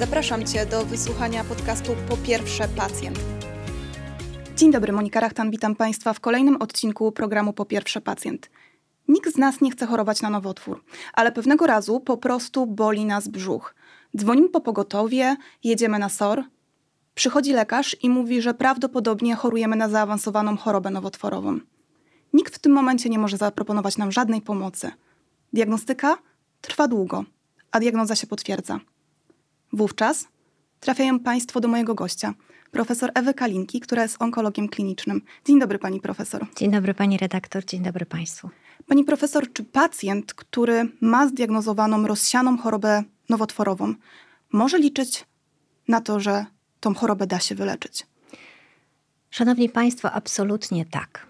Zapraszam Cię do wysłuchania podcastu Po pierwsze pacjent. Dzień dobry, Monika Rachtan, witam Państwa w kolejnym odcinku programu Po pierwsze pacjent. Nikt z nas nie chce chorować na nowotwór, ale pewnego razu po prostu boli nas brzuch. Dzwonimy po pogotowie, jedziemy na SOR. Przychodzi lekarz i mówi, że prawdopodobnie chorujemy na zaawansowaną chorobę nowotworową. Nikt w tym momencie nie może zaproponować nam żadnej pomocy. Diagnostyka trwa długo, a diagnoza się potwierdza. Wówczas trafiają Państwo do mojego gościa, profesor Ewy Kalinki, która jest onkologiem klinicznym. Dzień dobry Pani profesor. Dzień dobry Pani redaktor, dzień dobry Państwu. Pani profesor, czy pacjent, który ma zdiagnozowaną rozsianą chorobę nowotworową, może liczyć na to, że tą chorobę da się wyleczyć? Szanowni Państwo, absolutnie tak.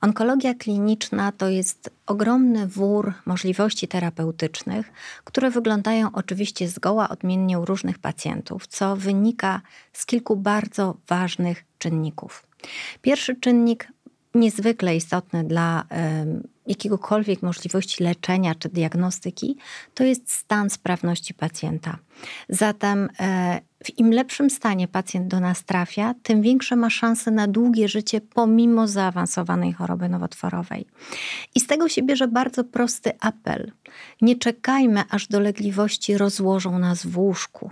Onkologia kliniczna to jest ogromny wór możliwości terapeutycznych, które wyglądają oczywiście zgoła odmiennie u różnych pacjentów, co wynika z kilku bardzo ważnych czynników. Pierwszy czynnik niezwykle istotny dla jakiegokolwiek możliwości leczenia czy diagnostyki, to jest stan sprawności pacjenta. Zatem e, im lepszym stanie pacjent do nas trafia, tym większe ma szanse na długie życie pomimo zaawansowanej choroby nowotworowej. I z tego się bierze bardzo prosty apel. Nie czekajmy, aż dolegliwości rozłożą nas w łóżku.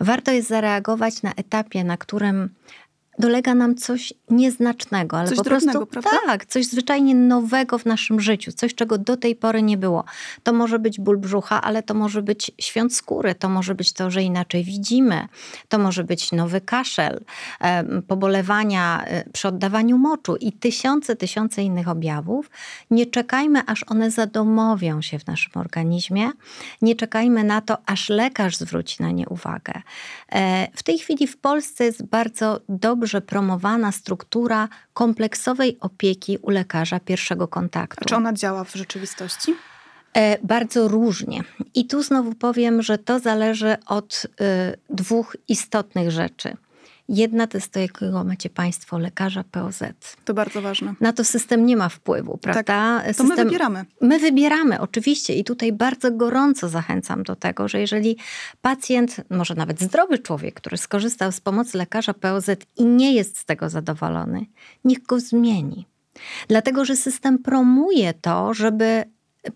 Warto jest zareagować na etapie, na którym dolega nam coś nieznacznego, ale coś po prostu prawda? tak, coś zwyczajnie nowego w naszym życiu, coś czego do tej pory nie było. To może być ból brzucha, ale to może być świąt skóry, to może być to, że inaczej widzimy, to może być nowy kaszel, pobolewania e, przy oddawaniu moczu i tysiące, tysiące innych objawów. Nie czekajmy, aż one zadomowią się w naszym organizmie. Nie czekajmy na to, aż lekarz zwróci na nie uwagę. E, w tej chwili w Polsce jest bardzo dobrze dobrze promowana struktura kompleksowej opieki u lekarza pierwszego kontaktu. A czy ona działa w rzeczywistości? E, bardzo różnie. I tu znowu powiem, że to zależy od y, dwóch istotnych rzeczy. Jedna to jest to, jakiego macie Państwo lekarza POZ. To bardzo ważne. Na to system nie ma wpływu, prawda? Tak, to system, my wybieramy. My wybieramy, oczywiście. I tutaj bardzo gorąco zachęcam do tego, że jeżeli pacjent, może nawet zdrowy człowiek, który skorzystał z pomocy lekarza POZ i nie jest z tego zadowolony, niech go zmieni. Dlatego, że system promuje to, żeby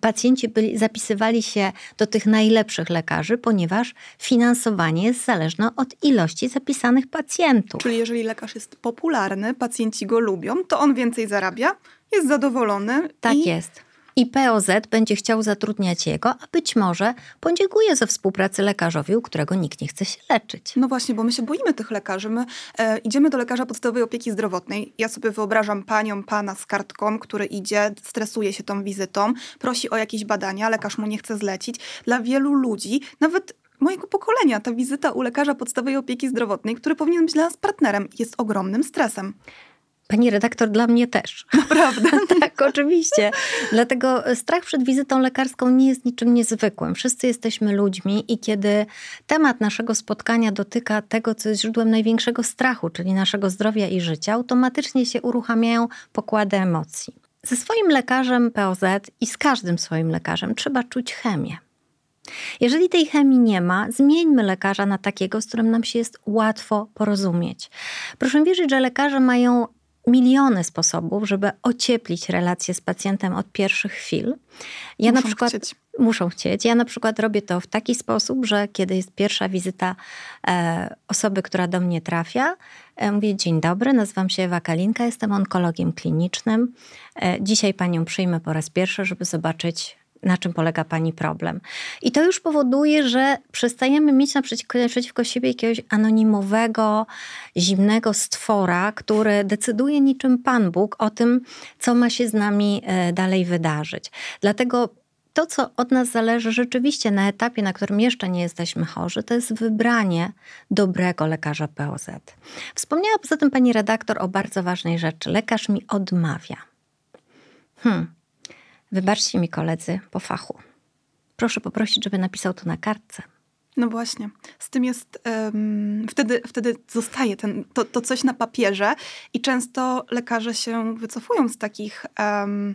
pacjenci byli, zapisywali się do tych najlepszych lekarzy, ponieważ finansowanie jest zależne od ilości zapisanych pacjentów. Czyli jeżeli lekarz jest popularny, pacjenci go lubią, to on więcej zarabia, jest zadowolony. Tak i... jest i POZ będzie chciał zatrudniać jego, a być może podziękuje za współpracę lekarzowi, u którego nikt nie chce się leczyć. No właśnie, bo my się boimy tych lekarzy. My e, idziemy do lekarza podstawowej opieki zdrowotnej. Ja sobie wyobrażam panią, pana z kartką, który idzie, stresuje się tą wizytą, prosi o jakieś badania, lekarz mu nie chce zlecić. Dla wielu ludzi, nawet mojego pokolenia, ta wizyta u lekarza podstawowej opieki zdrowotnej, który powinien być dla nas partnerem, jest ogromnym stresem. Pani redaktor, dla mnie też. Naprawdę? tak, oczywiście. Dlatego strach przed wizytą lekarską nie jest niczym niezwykłym. Wszyscy jesteśmy ludźmi i kiedy temat naszego spotkania dotyka tego, co jest źródłem największego strachu, czyli naszego zdrowia i życia, automatycznie się uruchamiają pokłady emocji. Ze swoim lekarzem POZ i z każdym swoim lekarzem trzeba czuć chemię. Jeżeli tej chemii nie ma, zmieńmy lekarza na takiego, z którym nam się jest łatwo porozumieć. Proszę wierzyć, że lekarze mają miliony sposobów, żeby ocieplić relacje z pacjentem od pierwszych chwil. Ja muszą na przykład chcieć. muszą chcieć. Ja na przykład robię to w taki sposób, że kiedy jest pierwsza wizyta e, osoby, która do mnie trafia, e, mówię: Dzień dobry, nazywam się Ewa Kalinka, jestem onkologiem klinicznym. E, dzisiaj panią przyjmę po raz pierwszy, żeby zobaczyć na czym polega pani problem. I to już powoduje, że przestajemy mieć naprzeciwko, siebie jakiegoś anonimowego, zimnego stwora, który decyduje niczym Pan Bóg o tym, co ma się z nami e, dalej wydarzyć. Dlatego to, co od nas zależy rzeczywiście na etapie, na którym jeszcze nie jesteśmy chorzy, to jest wybranie dobrego lekarza POZ. Wspomniała poza tym pani redaktor o bardzo ważnej rzeczy. Lekarz mi odmawia. Hmm, Wybaczcie mi koledzy po fachu. Proszę poprosić, żeby napisał to na kartce. No właśnie. Z tym jest. Um, wtedy, wtedy zostaje ten, to, to coś na papierze, i często lekarze się wycofują z takich um,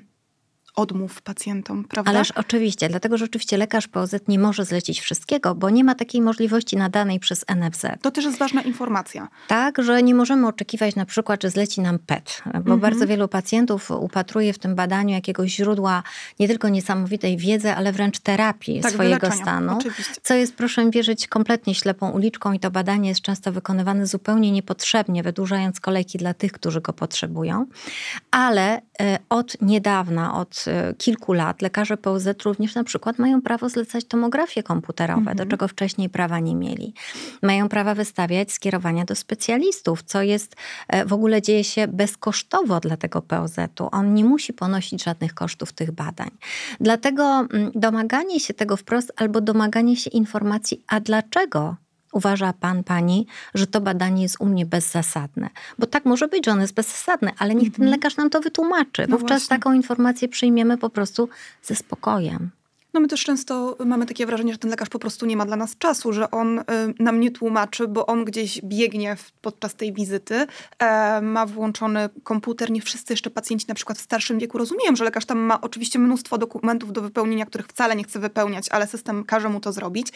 odmów pacjentom, prawda? Ależ oczywiście, dlatego że oczywiście lekarz POZ nie może zlecić wszystkiego, bo nie ma takiej możliwości nadanej przez NFZ. To też jest ważna informacja. Tak, że nie możemy oczekiwać na przykład, że zleci nam PET, bo Mhm. bardzo wielu pacjentów upatruje w tym badaniu jakiegoś źródła nie tylko niesamowitej wiedzy, ale wręcz terapii Tak, swojego stanu. oczywiście. Co jest, proszę wierzyć, kompletnie ślepą uliczką i to badanie jest często wykonywane zupełnie niepotrzebnie, wydłużając kolejki dla tych, którzy go potrzebują. Ale e, od niedawna, od e, kilku lat lekarze POZ również na przykład mają prawo zlecać tomografie komputerowe, do czego wcześniej prawa nie mieli. Mają prawa wystawiać skierowania do specjalistów, co jest e, w ogóle dzieje się bezkosztowo dla tego POZ-u. On nie musi ponosić żadnych kosztów tych badań. Dlatego mm, domaganie się tego wprost albo domaganie się informacji, a dlaczego uważa pan, pani, że to badanie jest u mnie bezzasadne? Bo tak może być, że ono jest bezzasadne, ale niech ten lekarz nam to wytłumaczy. No Wówczas właśnie. taką informację przyjmiemy po prostu ze spokojem. No my też często mamy takie wrażenie, że ten lekarz po prostu nie ma dla nas czasu, że on y, nam nie tłumaczy, bo on gdzieś biegnie w, podczas tej wizyty, e, ma włączony komputer. Nie wszyscy jeszcze pacjenci na przykład w starszym wieku rozumieją, że lekarz tam ma oczywiście mnóstwo dokumentów do wypełnienia, których wcale nie chce wypełniać, ale system każe mu to zrobić.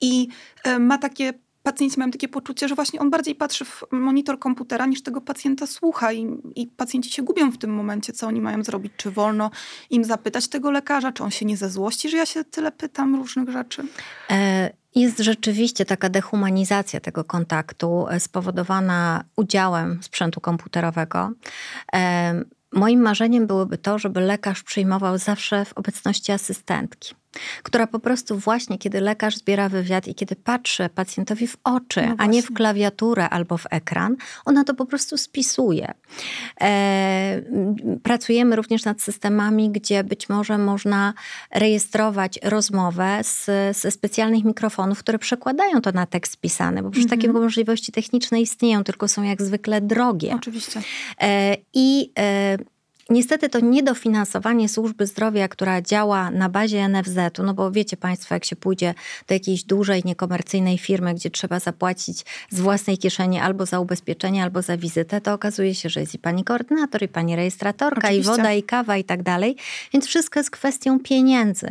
I e, ma takie pacjenci mają takie poczucie, że właśnie on bardziej patrzy w monitor komputera niż tego pacjenta słucha i, i pacjenci się gubią w tym momencie, co oni mają zrobić. Czy wolno im zapytać tego lekarza, czy on się nie zezłości, że ja się tyle pytam różnych rzeczy. E, Jest rzeczywiście taka dehumanizacja tego kontaktu e, spowodowana udziałem sprzętu komputerowego. E, Moim marzeniem byłoby to, żeby lekarz przyjmował zawsze w obecności asystentki, która po prostu właśnie, kiedy lekarz zbiera wywiad i kiedy patrzy pacjentowi w oczy, No a nie w klawiaturę albo w ekran, ona to po prostu spisuje. E, pracujemy również nad systemami, gdzie być może można rejestrować rozmowę z, ze specjalnych mikrofonów, które przekładają to na tekst pisany, bo przecież takie możliwości techniczne istnieją, tylko są jak zwykle drogie. Oczywiście. E, I e, niestety to niedofinansowanie służby zdrowia, która działa na bazie NFZ-u, no bo wiecie Państwo, jak się pójdzie do jakiejś dużej, niekomercyjnej firmy, gdzie trzeba zapłacić z własnej kieszeni albo za ubezpieczenie, albo za wizytę, to okazuje się, że jest i pani koordynator, i pani rejestratorka, Oczywiście. i woda, i kawa, i tak dalej. Więc wszystko jest kwestią pieniędzy.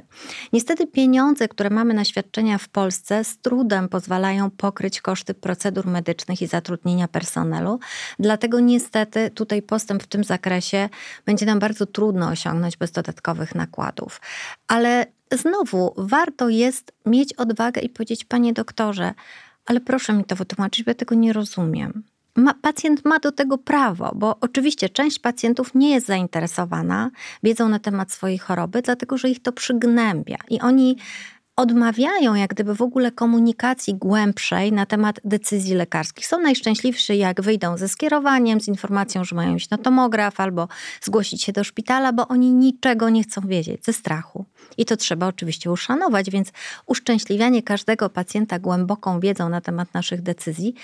Niestety pieniądze, które mamy na świadczenia w Polsce, z trudem pozwalają pokryć koszty procedur medycznych i zatrudnienia personelu. Dlatego niestety tutaj postęp w tym zakresie będzie nam bardzo trudno osiągnąć bez dodatkowych nakładów. Ale znowu warto jest mieć odwagę i powiedzieć, panie doktorze, ale proszę mi to wytłumaczyć, bo ja tego nie rozumiem. Ma, pacjent ma do tego prawo, bo oczywiście część pacjentów nie jest zainteresowana wiedzą na temat swojej choroby, dlatego że ich to przygnębia i oni odmawiają jak gdyby w ogóle komunikacji głębszej na temat decyzji lekarskich. Są najszczęśliwsi, jak wyjdą ze skierowaniem, z informacją, że mają iść na tomograf albo zgłosić się do szpitala, bo oni niczego nie chcą wiedzieć ze strachu. I to trzeba oczywiście uszanować, więc uszczęśliwianie każdego pacjenta głęboką wiedzą na temat naszych decyzji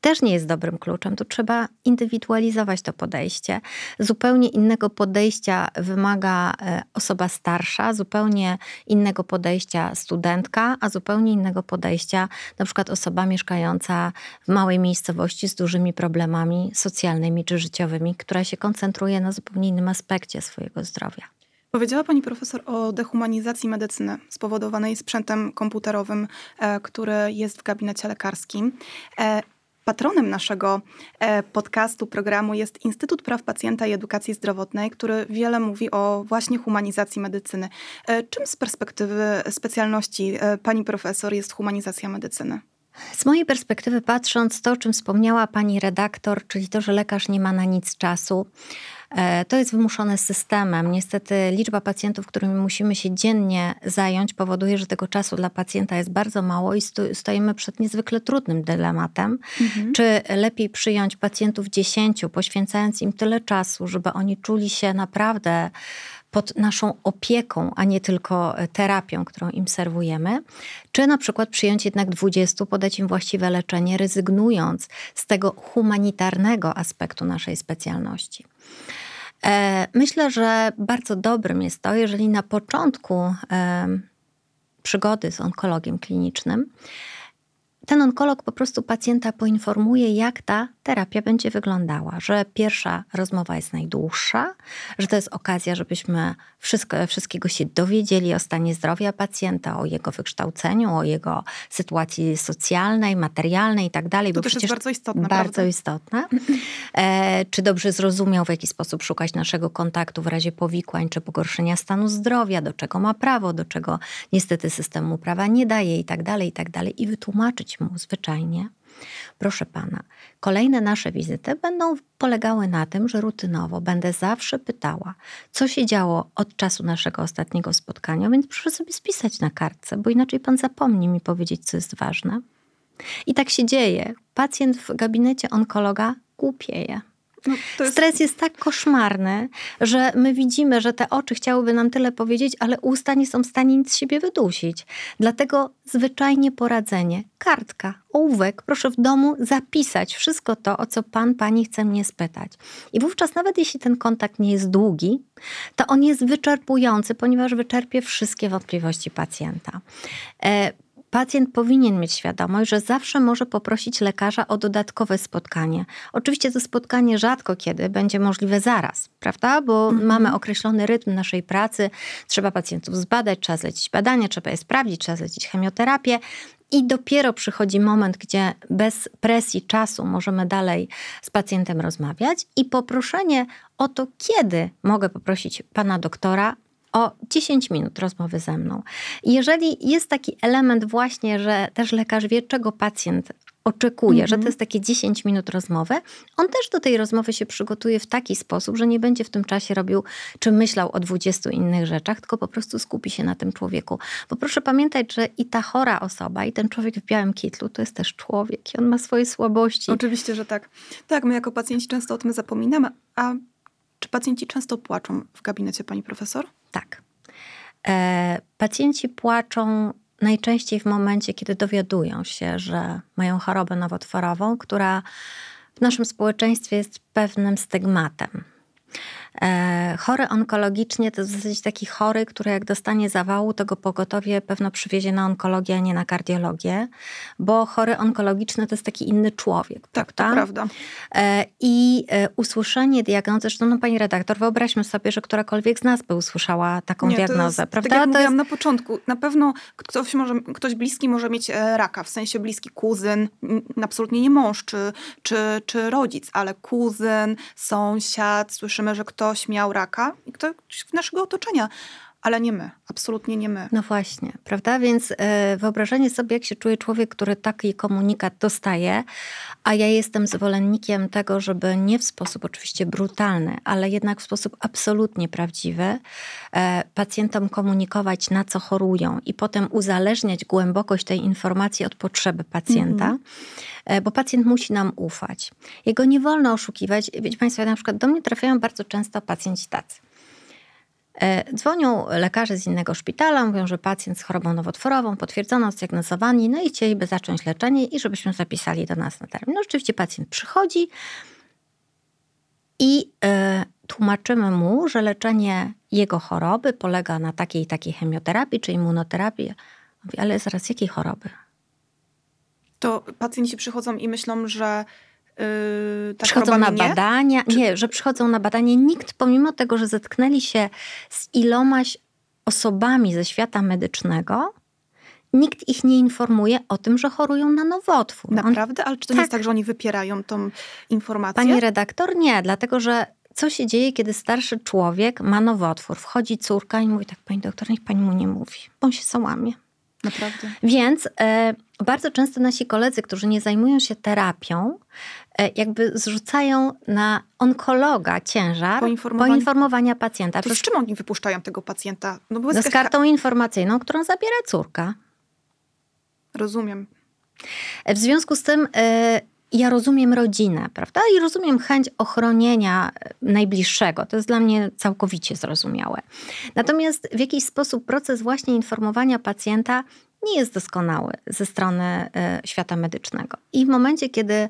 też nie jest dobrym kluczem. Tu trzeba indywidualizować to podejście. Zupełnie innego podejścia wymaga e, osoba starsza, zupełnie innego podejścia studentka, a zupełnie innego podejścia na przykład osoba mieszkająca w małej miejscowości z dużymi problemami socjalnymi czy życiowymi, która się koncentruje na zupełnie innym aspekcie swojego zdrowia. Powiedziała pani profesor o dehumanizacji medycyny spowodowanej sprzętem komputerowym, e, który jest w gabinecie lekarskim. Patronem naszego e, podcastu, programu jest Instytut Praw Pacjenta i Edukacji Zdrowotnej, który wiele mówi o właśnie humanizacji medycyny. E, Czym z perspektywy specjalności e, pani profesor jest humanizacja medycyny? Z mojej perspektywy patrząc, to o czym wspomniała pani redaktor, czyli to, że lekarz nie ma na nic czasu, to jest wymuszone systemem. Niestety liczba pacjentów, którymi musimy się dziennie zająć, powoduje, że tego czasu dla pacjenta jest bardzo mało i sto- stoimy przed niezwykle trudnym dylematem. Czy lepiej przyjąć pacjentów 10, poświęcając im tyle czasu, żeby oni czuli się naprawdę pod naszą opieką, a nie tylko e, terapią, którą im serwujemy, czy na przykład przyjąć jednak 20, podać im właściwe leczenie, rezygnując z tego humanitarnego aspektu naszej specjalności. E, Myślę, że bardzo dobrym jest to, jeżeli na początku przygody z onkologiem klinicznym ten onkolog po prostu pacjenta poinformuje, jak ta terapia będzie wyglądała, że pierwsza rozmowa jest najdłuższa, że to jest okazja, żebyśmy wszystko, wszystkiego się dowiedzieli o stanie zdrowia pacjenta, o jego wykształceniu, o jego sytuacji socjalnej, materialnej i tak dalej. To też jest bardzo istotne. Bardzo prawda? istotne. E, czy dobrze zrozumiał, w jaki sposób szukać naszego kontaktu w razie powikłań czy pogorszenia stanu zdrowia, do czego ma prawo, do czego niestety systemu prawa nie daje i tak dalej, i tak wytłumaczyć mu zwyczajnie, proszę pana, kolejne nasze wizyty będą polegały na tym, że rutynowo będę zawsze pytała, co się działo od czasu naszego ostatniego spotkania, więc proszę sobie spisać na kartce, bo inaczej pan zapomni mi powiedzieć, co jest ważne. I tak się dzieje. Pacjent w gabinecie onkologa głupieje. No, jest... Stres jest tak koszmarny, że my widzimy, że te oczy chciałyby nam tyle powiedzieć, ale usta nie są w stanie nic z siebie wydusić. Dlatego zwyczajnie poradzenie, kartka, ołówek, proszę w domu zapisać wszystko to, o co pan, pani chce mnie spytać. I wówczas nawet jeśli ten kontakt nie jest długi, to on jest wyczerpujący, ponieważ wyczerpie wszystkie wątpliwości pacjenta. E, pacjent powinien mieć świadomość, że zawsze może poprosić lekarza o dodatkowe spotkanie. Oczywiście to spotkanie rzadko kiedy będzie możliwe zaraz, prawda? Bo Mhm. mamy określony rytm naszej pracy, trzeba pacjentów zbadać, trzeba zlecić badania, trzeba je sprawdzić, trzeba zlecić chemioterapię. I dopiero przychodzi moment, gdzie bez presji czasu możemy dalej z pacjentem rozmawiać i poproszenie o to, kiedy mogę poprosić pana doktora o 10 minut rozmowy ze mną. Jeżeli jest taki element właśnie, że też lekarz wie, czego pacjent oczekuje, że to jest takie 10 minut rozmowy, on też do tej rozmowy się przygotuje w taki sposób, że nie będzie w tym czasie robił czy myślał o 20 innych rzeczach, tylko po prostu skupi się na tym człowieku. Bo proszę pamiętać, że i ta chora osoba, i ten człowiek w białym kitlu to jest też człowiek i on ma swoje słabości. Oczywiście, że tak. Tak, my jako pacjenci często o tym zapominamy. A czy pacjenci często płaczą w gabinecie pani profesor? Tak. E, pacjenci płaczą najczęściej w momencie, kiedy dowiadują się, że mają chorobę nowotworową, która w naszym społeczeństwie jest pewnym stygmatem. E, chory onkologicznie to w zasadzie taki chory, który jak dostanie zawału, to go pogotowie pewno przywiezie na onkologię, a nie na kardiologię, bo chory onkologiczny to jest taki inny człowiek. Tak, to prawda? prawda. E, I e, usłyszenie diagnozy, zresztą no, pani redaktor, wyobraźmy sobie, że którakolwiek z nas by usłyszała taką Nie, diagnozę, jest, prawda? Tak jak to mówiłam jest, na początku, na pewno ktoś, może, ktoś bliski może mieć raka, w sensie bliski kuzyn, absolutnie nie mąż czy, czy, czy rodzic, ale kuzyn, sąsiad, słyszymy, że ktoś miał raka i ktoś z naszego otoczenia, ale nie my, absolutnie nie my. no właśnie, prawda? Więc e, wyobrażenie sobie, jak się czuje człowiek, który taki komunikat dostaje, a ja jestem zwolennikiem tego, żeby nie w sposób oczywiście brutalny, ale jednak w sposób absolutnie prawdziwy e, pacjentom komunikować, na co chorują i potem uzależniać głębokość tej informacji od potrzeby pacjenta, e, bo pacjent musi nam ufać. Jego nie wolno oszukiwać. Wiecie Państwo, na przykład do mnie trafiają bardzo często pacjenci tacy. E, Dzwonią lekarze z innego szpitala, mówią, że pacjent z chorobą nowotworową potwierdzono, zdiagnozowani, no i chcieliby zacząć leczenie i żebyśmy zapisali do nas na termin. No rzeczywiście pacjent przychodzi i e, tłumaczymy mu, że leczenie jego choroby polega na takiej i takiej chemioterapii czy immunoterapii. Mówi, ale zaraz jakiej choroby? To pacjenci przychodzą i myślą, że yy, ta przychodzą na minie? badania. Nie, że przychodzą na badanie. Nikt, pomimo tego, że zetknęli się z ilomaś osobami ze świata medycznego, nikt ich nie informuje o tym, że chorują na nowotwór. On- Naprawdę? Ale czy to nie jest Tak. tak, że oni wypierają tą informację? Pani redaktor, nie, dlatego że co się dzieje, kiedy starszy człowiek ma nowotwór? Wchodzi córka i mówi tak, pani doktor, niech pani mu nie mówi, bo on się załamie. Naprawdę. Więc e, bardzo często nasi koledzy, którzy nie zajmują się terapią, jakby zrzucają na onkologa ciężar Poinformowania- poinformowania pacjenta. To z czym oni wypuszczają tego pacjenta? No no, z kartą informacyjną, którą zabiera córka. Rozumiem. W związku z tym e, ja rozumiem rodzinę, prawda? I rozumiem chęć ochronienia e, najbliższego. To jest dla mnie całkowicie zrozumiałe. Natomiast w jakiś sposób proces właśnie informowania pacjenta nie jest doskonały ze strony e, świata medycznego. I w momencie, kiedy e,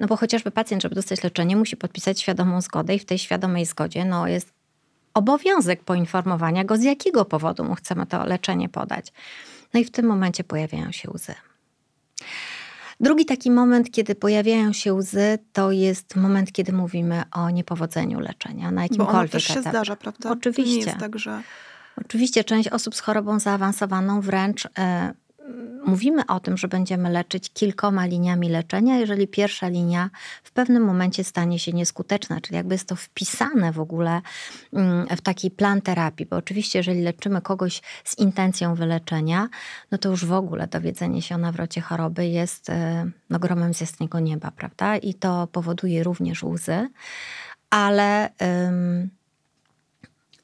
no bo chociażby pacjent, żeby dostać leczenie, musi podpisać świadomą zgodę i w tej świadomej zgodzie no, jest obowiązek poinformowania go, z jakiego powodu mu chcemy to leczenie podać. No i w tym momencie pojawiają się łzy. Drugi taki moment, kiedy pojawiają się łzy, to jest moment, kiedy mówimy o niepowodzeniu leczenia na Bo jakimkolwiek ono też się etapie. zdarza, prawda? To nie Oczywiście. jest tak, że... Oczywiście część osób z chorobą zaawansowaną wręcz e, mówimy o tym, że będziemy leczyć kilkoma liniami leczenia, jeżeli pierwsza linia w pewnym momencie stanie się nieskuteczna, czyli jakby jest to wpisane w ogóle mm, w taki plan terapii, bo oczywiście jeżeli leczymy kogoś z intencją wyleczenia, no to już w ogóle dowiedzenie się o nawrocie choroby jest e, no, gromem z jasnego nieba, prawda? I to powoduje również łzy, ale... Ym,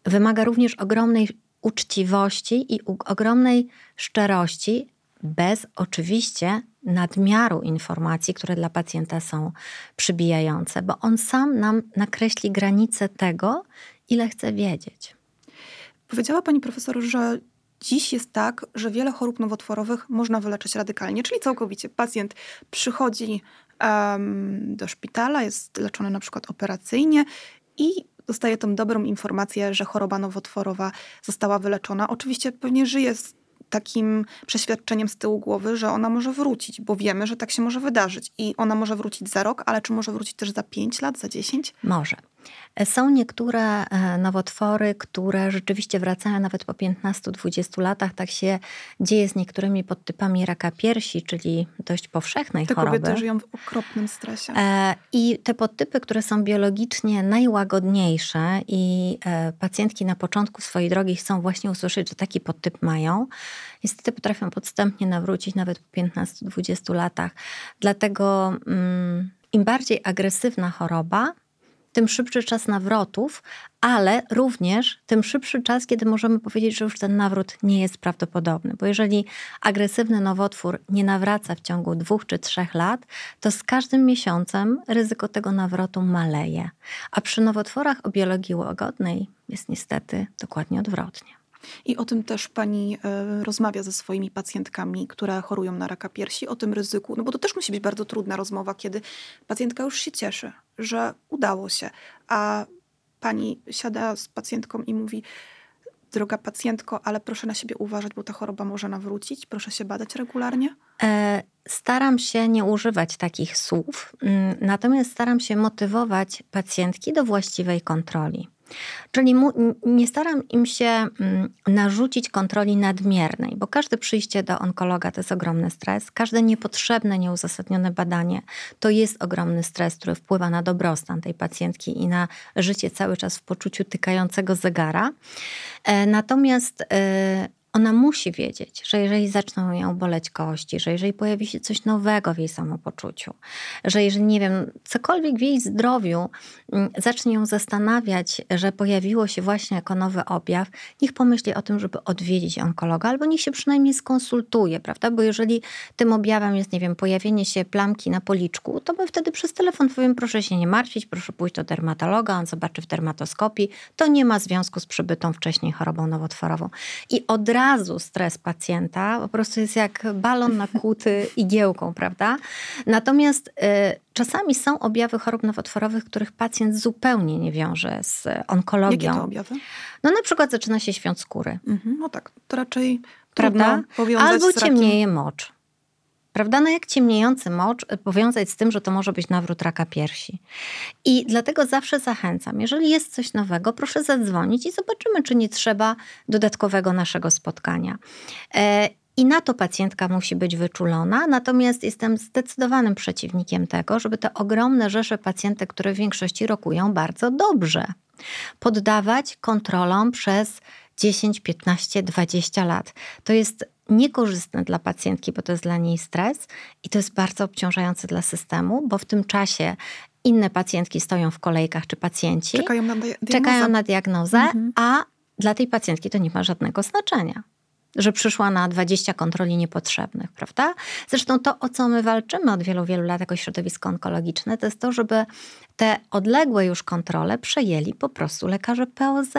wymaga również ogromnej uczciwości i ogromnej szczerości, bez oczywiście nadmiaru informacji, które dla pacjenta są przybijające, bo on sam nam nakreśli granice tego, ile chce wiedzieć. Powiedziała pani profesor, że dziś jest tak, że wiele chorób nowotworowych można wyleczyć radykalnie, czyli całkowicie. Pacjent przychodzi em, do szpitala, jest leczony na przykład operacyjnie i dostaje tą dobrą informację, że choroba nowotworowa została wyleczona. Oczywiście pewnie żyje z takim przeświadczeniem z tyłu głowy, że ona może wrócić, bo wiemy, że tak się może wydarzyć. I ona może wrócić za rok, ale czy może wrócić też za 5 lat, za 10? Może. Są niektóre e, nowotwory, które rzeczywiście wracają nawet po 15-20 latach. Tak się dzieje z niektórymi podtypami raka piersi, czyli dość powszechnej Te choroby. kobiety żyją w okropnym stresie. E, I te podtypy, które są biologicznie najłagodniejsze i e, pacjentki na początku swojej drogi chcą właśnie usłyszeć, że taki podtyp mają, niestety potrafią podstępnie nawrócić nawet po 15-20 latach. Dlatego mm, im bardziej agresywna choroba, tym szybszy czas nawrotów, ale również tym szybszy czas, kiedy możemy powiedzieć, że już ten nawrót nie jest prawdopodobny. Bo jeżeli agresywny nowotwór nie nawraca w ciągu dwóch czy trzech lat, to z każdym miesiącem ryzyko tego nawrotu maleje. A przy nowotworach o biologii łagodnej jest niestety dokładnie odwrotnie. I o tym też pani e, rozmawia ze swoimi pacjentkami, które chorują na raka piersi, o tym ryzyku. No bo to też musi być bardzo trudna rozmowa, kiedy pacjentka już się cieszy, że udało się, a pani siada z pacjentką i mówi: Droga pacjentko, ale proszę na siebie uważać, bo ta choroba może nawrócić, proszę się badać regularnie. E, Staram się nie używać takich słów, mm, natomiast staram się motywować pacjentki do właściwej kontroli. Czyli mu, nie staram im się mm, narzucić kontroli nadmiernej, bo każde przyjście do onkologa to jest ogromny stres, każde niepotrzebne, nieuzasadnione badanie to jest ogromny stres, który wpływa na dobrostan tej pacjentki i na życie cały czas w poczuciu tykającego zegara. E, Natomiast e, ona musi wiedzieć, że jeżeli zaczną ją boleć kości, że jeżeli pojawi się coś nowego w jej samopoczuciu, że jeżeli, nie wiem, cokolwiek w jej zdrowiu mm, zacznie ją zastanawiać, że pojawiło się właśnie jako nowy objaw, niech pomyśli o tym, żeby odwiedzić onkologa, albo niech się przynajmniej skonsultuje, prawda? Bo jeżeli tym objawem jest, nie wiem, pojawienie się plamki na policzku, to my wtedy przez telefon powiem, proszę się nie martwić, proszę pójść do dermatologa, on zobaczy w dermatoskopii, to nie ma związku z przybytą wcześniej chorobą nowotworową. I od razu stres pacjenta po prostu jest jak balon nakłuty igiełką, prawda? Natomiast y, czasami są objawy chorób nowotworowych, których pacjent zupełnie nie wiąże z onkologią. Jakie to objawy? No na przykład zaczyna się świąt skóry, Mhm, no tak, to raczej prawda? Albo ciemnieje mocz. Prawda? No jak ciemniejący mocz y, powiązać z tym, że to może być nawrót raka piersi. I dlatego zawsze zachęcam, jeżeli jest coś nowego, proszę zadzwonić i zobaczymy, czy nie trzeba dodatkowego naszego spotkania. E, I na to pacjentka musi być wyczulona, natomiast jestem zdecydowanym przeciwnikiem tego, żeby te ogromne rzesze pacjentek, które w większości rokują bardzo dobrze, poddawać kontrolom przez 10, 15, 20 lat. To jest niekorzystne dla pacjentki, bo to jest dla niej stres i to jest bardzo obciążające dla systemu, bo w tym czasie inne pacjentki stoją w kolejkach czy pacjenci, Czekają na dia- czekają diagnozę. na diagnozę, Mhm. a dla tej pacjentki to nie ma żadnego znaczenia. Że przyszła na 20 kontroli niepotrzebnych, prawda? Zresztą to, o co my walczymy od wielu, wielu lat jako środowisko onkologiczne, to jest to, żeby te odległe już kontrole przejęli po prostu lekarze POZ.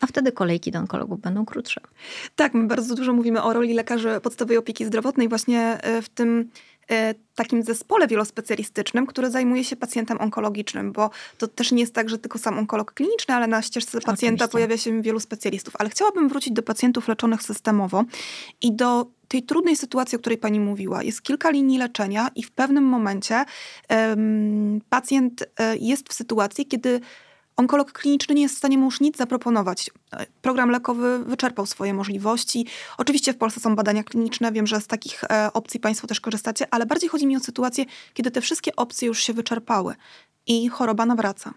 A wtedy kolejki do onkologów będą krótsze. Tak, my bardzo dużo mówimy o roli lekarzy podstawowej opieki zdrowotnej właśnie e, w tym e, takim zespole wielospecjalistycznym, który zajmuje się pacjentem onkologicznym, bo to też nie jest tak, że tylko sam onkolog kliniczny, ale na ścieżce pacjenta Oczywiście. pojawia się wielu specjalistów. Ale chciałabym wrócić do pacjentów leczonych systemowo i do tej trudnej sytuacji, o której pani mówiła. Jest kilka linii leczenia i w pewnym momencie um, pacjent e, jest w sytuacji, kiedy onkolog kliniczny nie jest w stanie mu już nic zaproponować. Program lekowy wyczerpał swoje możliwości. Oczywiście w Polsce są badania kliniczne, wiem, że z takich e, opcji Państwo też korzystacie, ale bardziej chodzi mi o sytuację, kiedy te wszystkie opcje już się wyczerpały i choroba nawraca.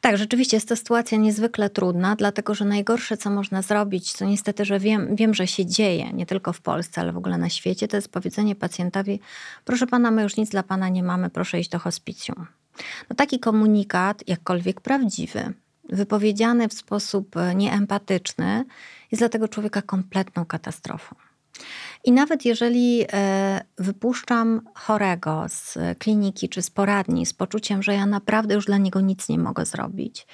Tak, rzeczywiście jest to sytuacja niezwykle trudna, dlatego że najgorsze, co można zrobić, co niestety, że wiem, wiem, że się dzieje, nie tylko w Polsce, ale w ogóle na świecie, to jest powiedzenie pacjentowi: Proszę pana, my już nic dla pana nie mamy, proszę iść do hospicjum. No taki komunikat, jakkolwiek prawdziwy, wypowiedziany w sposób e, nieempatyczny, jest dla tego człowieka kompletną katastrofą. I nawet jeżeli e, wypuszczam chorego z kliniki czy z poradni z poczuciem, że ja naprawdę już dla niego nic nie mogę zrobić,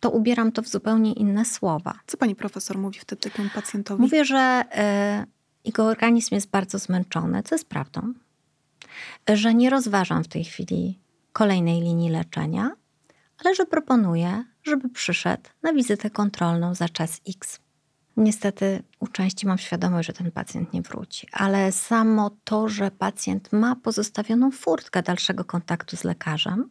to ubieram to w zupełnie inne słowa. Co pani profesor mówi wtedy takiemu pacjentowi? Mówię, że e, jego organizm jest bardzo zmęczony, co jest prawdą, że nie rozważam w tej chwili kolejnej linii leczenia, ale że proponuję, żeby przyszedł na wizytę kontrolną za czas X. Niestety u części mam świadomość, że ten pacjent nie wróci, ale samo to, że pacjent ma pozostawioną furtkę dalszego kontaktu z lekarzem,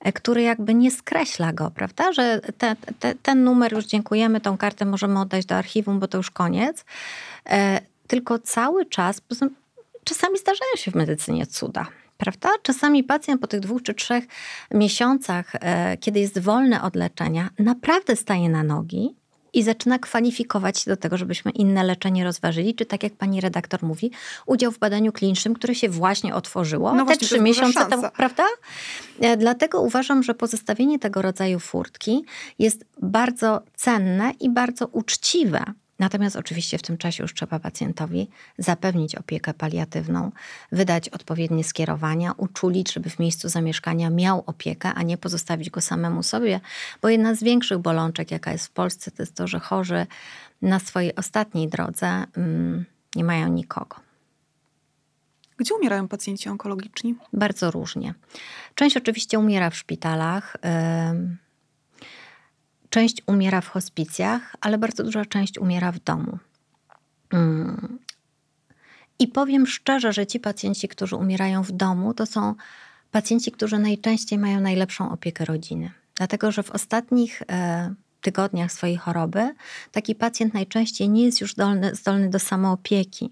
e, który jakby nie skreśla go, prawda? Że te, te, ten numer już dziękujemy, tą kartę możemy oddać do archiwum, bo to już koniec. E, tylko cały czas, czasami zdarzają się w medycynie cuda. Prawda? Czasami pacjent po tych dwóch czy trzech miesiącach, e, kiedy jest wolny od leczenia, naprawdę staje na nogi i zaczyna kwalifikować się do tego, żebyśmy inne leczenie rozważyli, czy tak jak pani redaktor mówi, udział w badaniu klinicznym, które się właśnie otworzyło no te trzy miesiące temu, prawda? E, dlatego uważam, że pozostawienie tego rodzaju furtki jest bardzo cenne i bardzo uczciwe Natomiast oczywiście w tym czasie już trzeba pacjentowi zapewnić opiekę paliatywną, wydać odpowiednie skierowania, uczulić, żeby w miejscu zamieszkania miał opiekę, a nie pozostawić go samemu sobie, bo jedna z większych bolączek, jaka jest w Polsce, to jest to, że chorzy na swojej ostatniej drodze mm, nie mają nikogo. Gdzie umierają pacjenci onkologiczni? Bardzo różnie. Część oczywiście umiera w szpitalach. Yy, Część umiera w hospicjach, ale bardzo duża część umiera w domu. Mm. I powiem szczerze, że ci pacjenci, którzy umierają w domu, to są pacjenci, którzy najczęściej mają najlepszą opiekę rodziny. Dlatego, że w ostatnich e, tygodniach swojej choroby taki pacjent najczęściej nie jest już zdolny, zdolny do samoopieki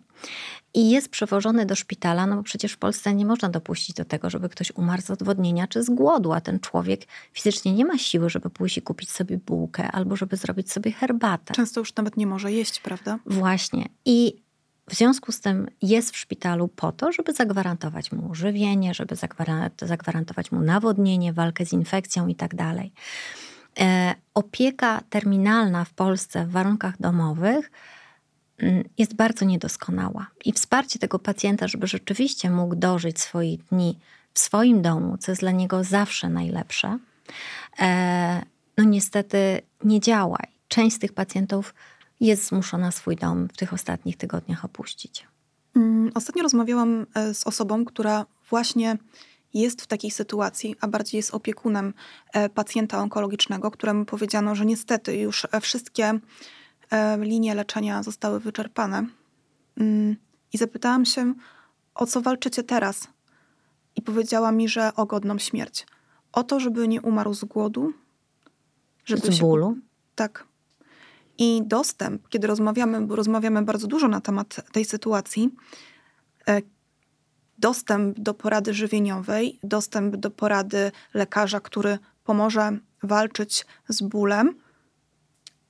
i jest przewożony do szpitala, no bo przecież w Polsce nie można dopuścić do tego, żeby ktoś umarł z odwodnienia czy z głodu, a ten człowiek fizycznie nie ma siły, żeby pójść i kupić sobie bułkę albo żeby zrobić sobie herbatę. Często już nawet nie może jeść, prawda? Właśnie. I w związku z tym jest w szpitalu po to, żeby zagwarantować mu żywienie, żeby zagwarantować mu nawodnienie, walkę z infekcją i tak dalej. E, opieka terminalna w Polsce w warunkach domowych mm, jest bardzo niedoskonała. I wsparcie tego pacjenta, żeby rzeczywiście mógł dożyć swoich dni w swoim domu, co jest dla niego zawsze najlepsze, e, no niestety nie działa. Część z tych pacjentów jest zmuszona swój dom w tych ostatnich tygodniach opuścić. Mm, ostatnio rozmawiałam e, z osobą, która właśnie jest w takiej sytuacji, a bardziej jest opiekunem e, pacjenta onkologicznego, któremu powiedziano, że niestety już e, wszystkie e, linie leczenia zostały wyczerpane. Mm, I zapytałam się, o co walczycie teraz? I powiedziała mi, że o godną śmierć. O to, żeby nie umarł z głodu. Żeby z bólu? Się... Tak. I dostęp, kiedy rozmawiamy, bo rozmawiamy bardzo dużo na temat tej sytuacji, dostęp do porady żywieniowej, dostęp do porady lekarza, który pomoże walczyć z bólem,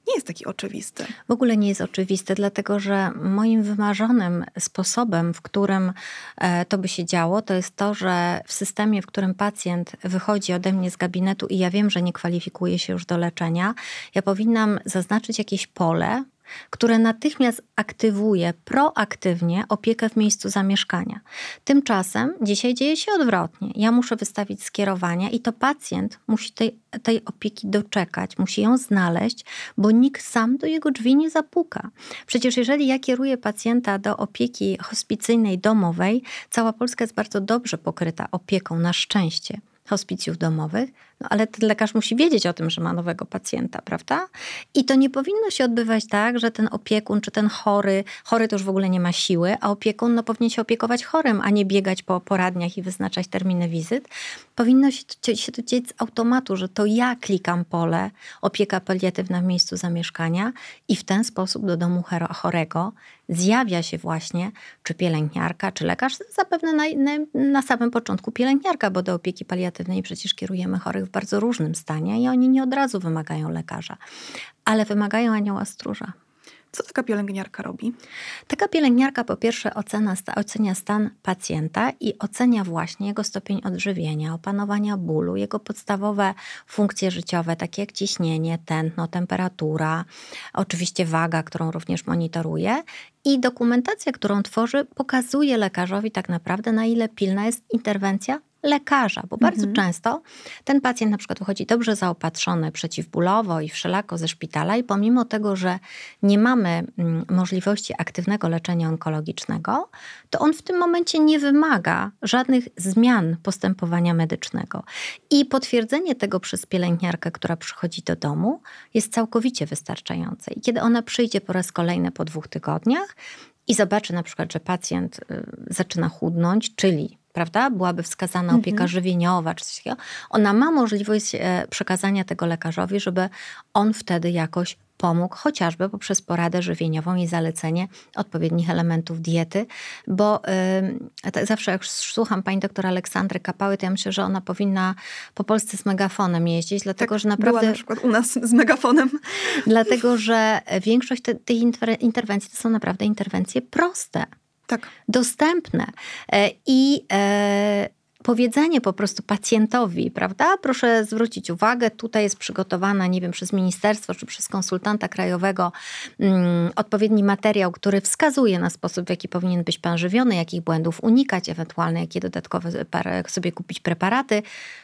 nie jest taki oczywisty. W ogóle nie jest oczywisty, dlatego że moim wymarzonym sposobem, w którym e, to by się działo, to jest to, że w systemie, w którym pacjent wychodzi ode mnie z gabinetu i ja wiem, że nie kwalifikuje się już do leczenia, ja powinnam zaznaczyć jakieś pole, które natychmiast aktywuje proaktywnie opiekę w miejscu zamieszkania. Tymczasem dzisiaj dzieje się odwrotnie. Ja muszę wystawić skierowania i to pacjent musi tej, tej opieki doczekać, musi ją znaleźć, bo nikt sam do jego drzwi nie zapuka. Przecież jeżeli ja kieruję pacjenta do opieki hospicyjnej domowej, cała Polska jest bardzo dobrze pokryta opieką na szczęście hospicjów domowych, No ale ten lekarz musi wiedzieć o tym, że ma nowego pacjenta, prawda? I to nie powinno się odbywać tak, że ten opiekun czy ten chory, chory to już w ogóle nie ma siły, a opiekun no, powinien się opiekować chorym, a nie biegać po poradniach i wyznaczać terminy wizyt. Powinno się to, się to dzieć z automatu, że to ja klikam pole opieka paliatywna w miejscu zamieszkania i w ten sposób do domu chorego zjawia się właśnie czy pielęgniarka, czy lekarz, zapewne na, na, na, samym początku pielęgniarka, bo do opieki paliatywnej przecież kierujemy chorych w bardzo różnym stanie i oni nie od razu wymagają lekarza, ale wymagają anioła stróża. Co taka pielęgniarka robi? Taka pielęgniarka po pierwsze ocena, ocenia stan pacjenta i ocenia właśnie jego stopień odżywienia, opanowania bólu, jego podstawowe funkcje życiowe, takie jak ciśnienie, tętno, temperatura, oczywiście waga, którą również monitoruje i dokumentacja, którą tworzy, pokazuje lekarzowi tak naprawdę, na ile pilna jest interwencja lekarza, bo bardzo mhm. często ten pacjent na przykład wychodzi dobrze zaopatrzony przeciwbólowo i wszelako ze szpitala i pomimo tego, że nie mamy mm, możliwości aktywnego leczenia onkologicznego, to on w tym momencie nie wymaga żadnych zmian postępowania medycznego. I potwierdzenie tego przez pielęgniarkę, która przychodzi do domu, jest całkowicie wystarczające. I kiedy ona przyjdzie po raz kolejny po dwóch tygodniach, i zobaczy na przykład, że pacjent y, zaczyna chudnąć, czyli prawda, byłaby wskazana opieka mhm. żywieniowa czy coś takiego, ona ma możliwość e, przekazania tego lekarzowi, żeby on wtedy jakoś pomógł, chociażby poprzez poradę żywieniową i zalecenie odpowiednich elementów diety, bo yy, zawsze jak słucham pani doktor Aleksandry Kapały, to ja myślę, że ona powinna po Polsce z megafonem jeździć, dlatego tak, że naprawdę... Była na przykład u nas z megafonem. Dlatego, że większość tych te interwencji to są naprawdę interwencje proste tak. dostępne. E, I e, powiedzenie po prostu pacjentowi, prawda? Proszę zwrócić uwagę, tutaj jest przygotowana, nie wiem, przez ministerstwo czy przez konsultanta krajowego mm, odpowiedni materiał, który wskazuje na sposób, w jaki powinien być pan żywiony, jakich błędów unikać, ewentualnie jakie dodatkowe sobie kupić preparaty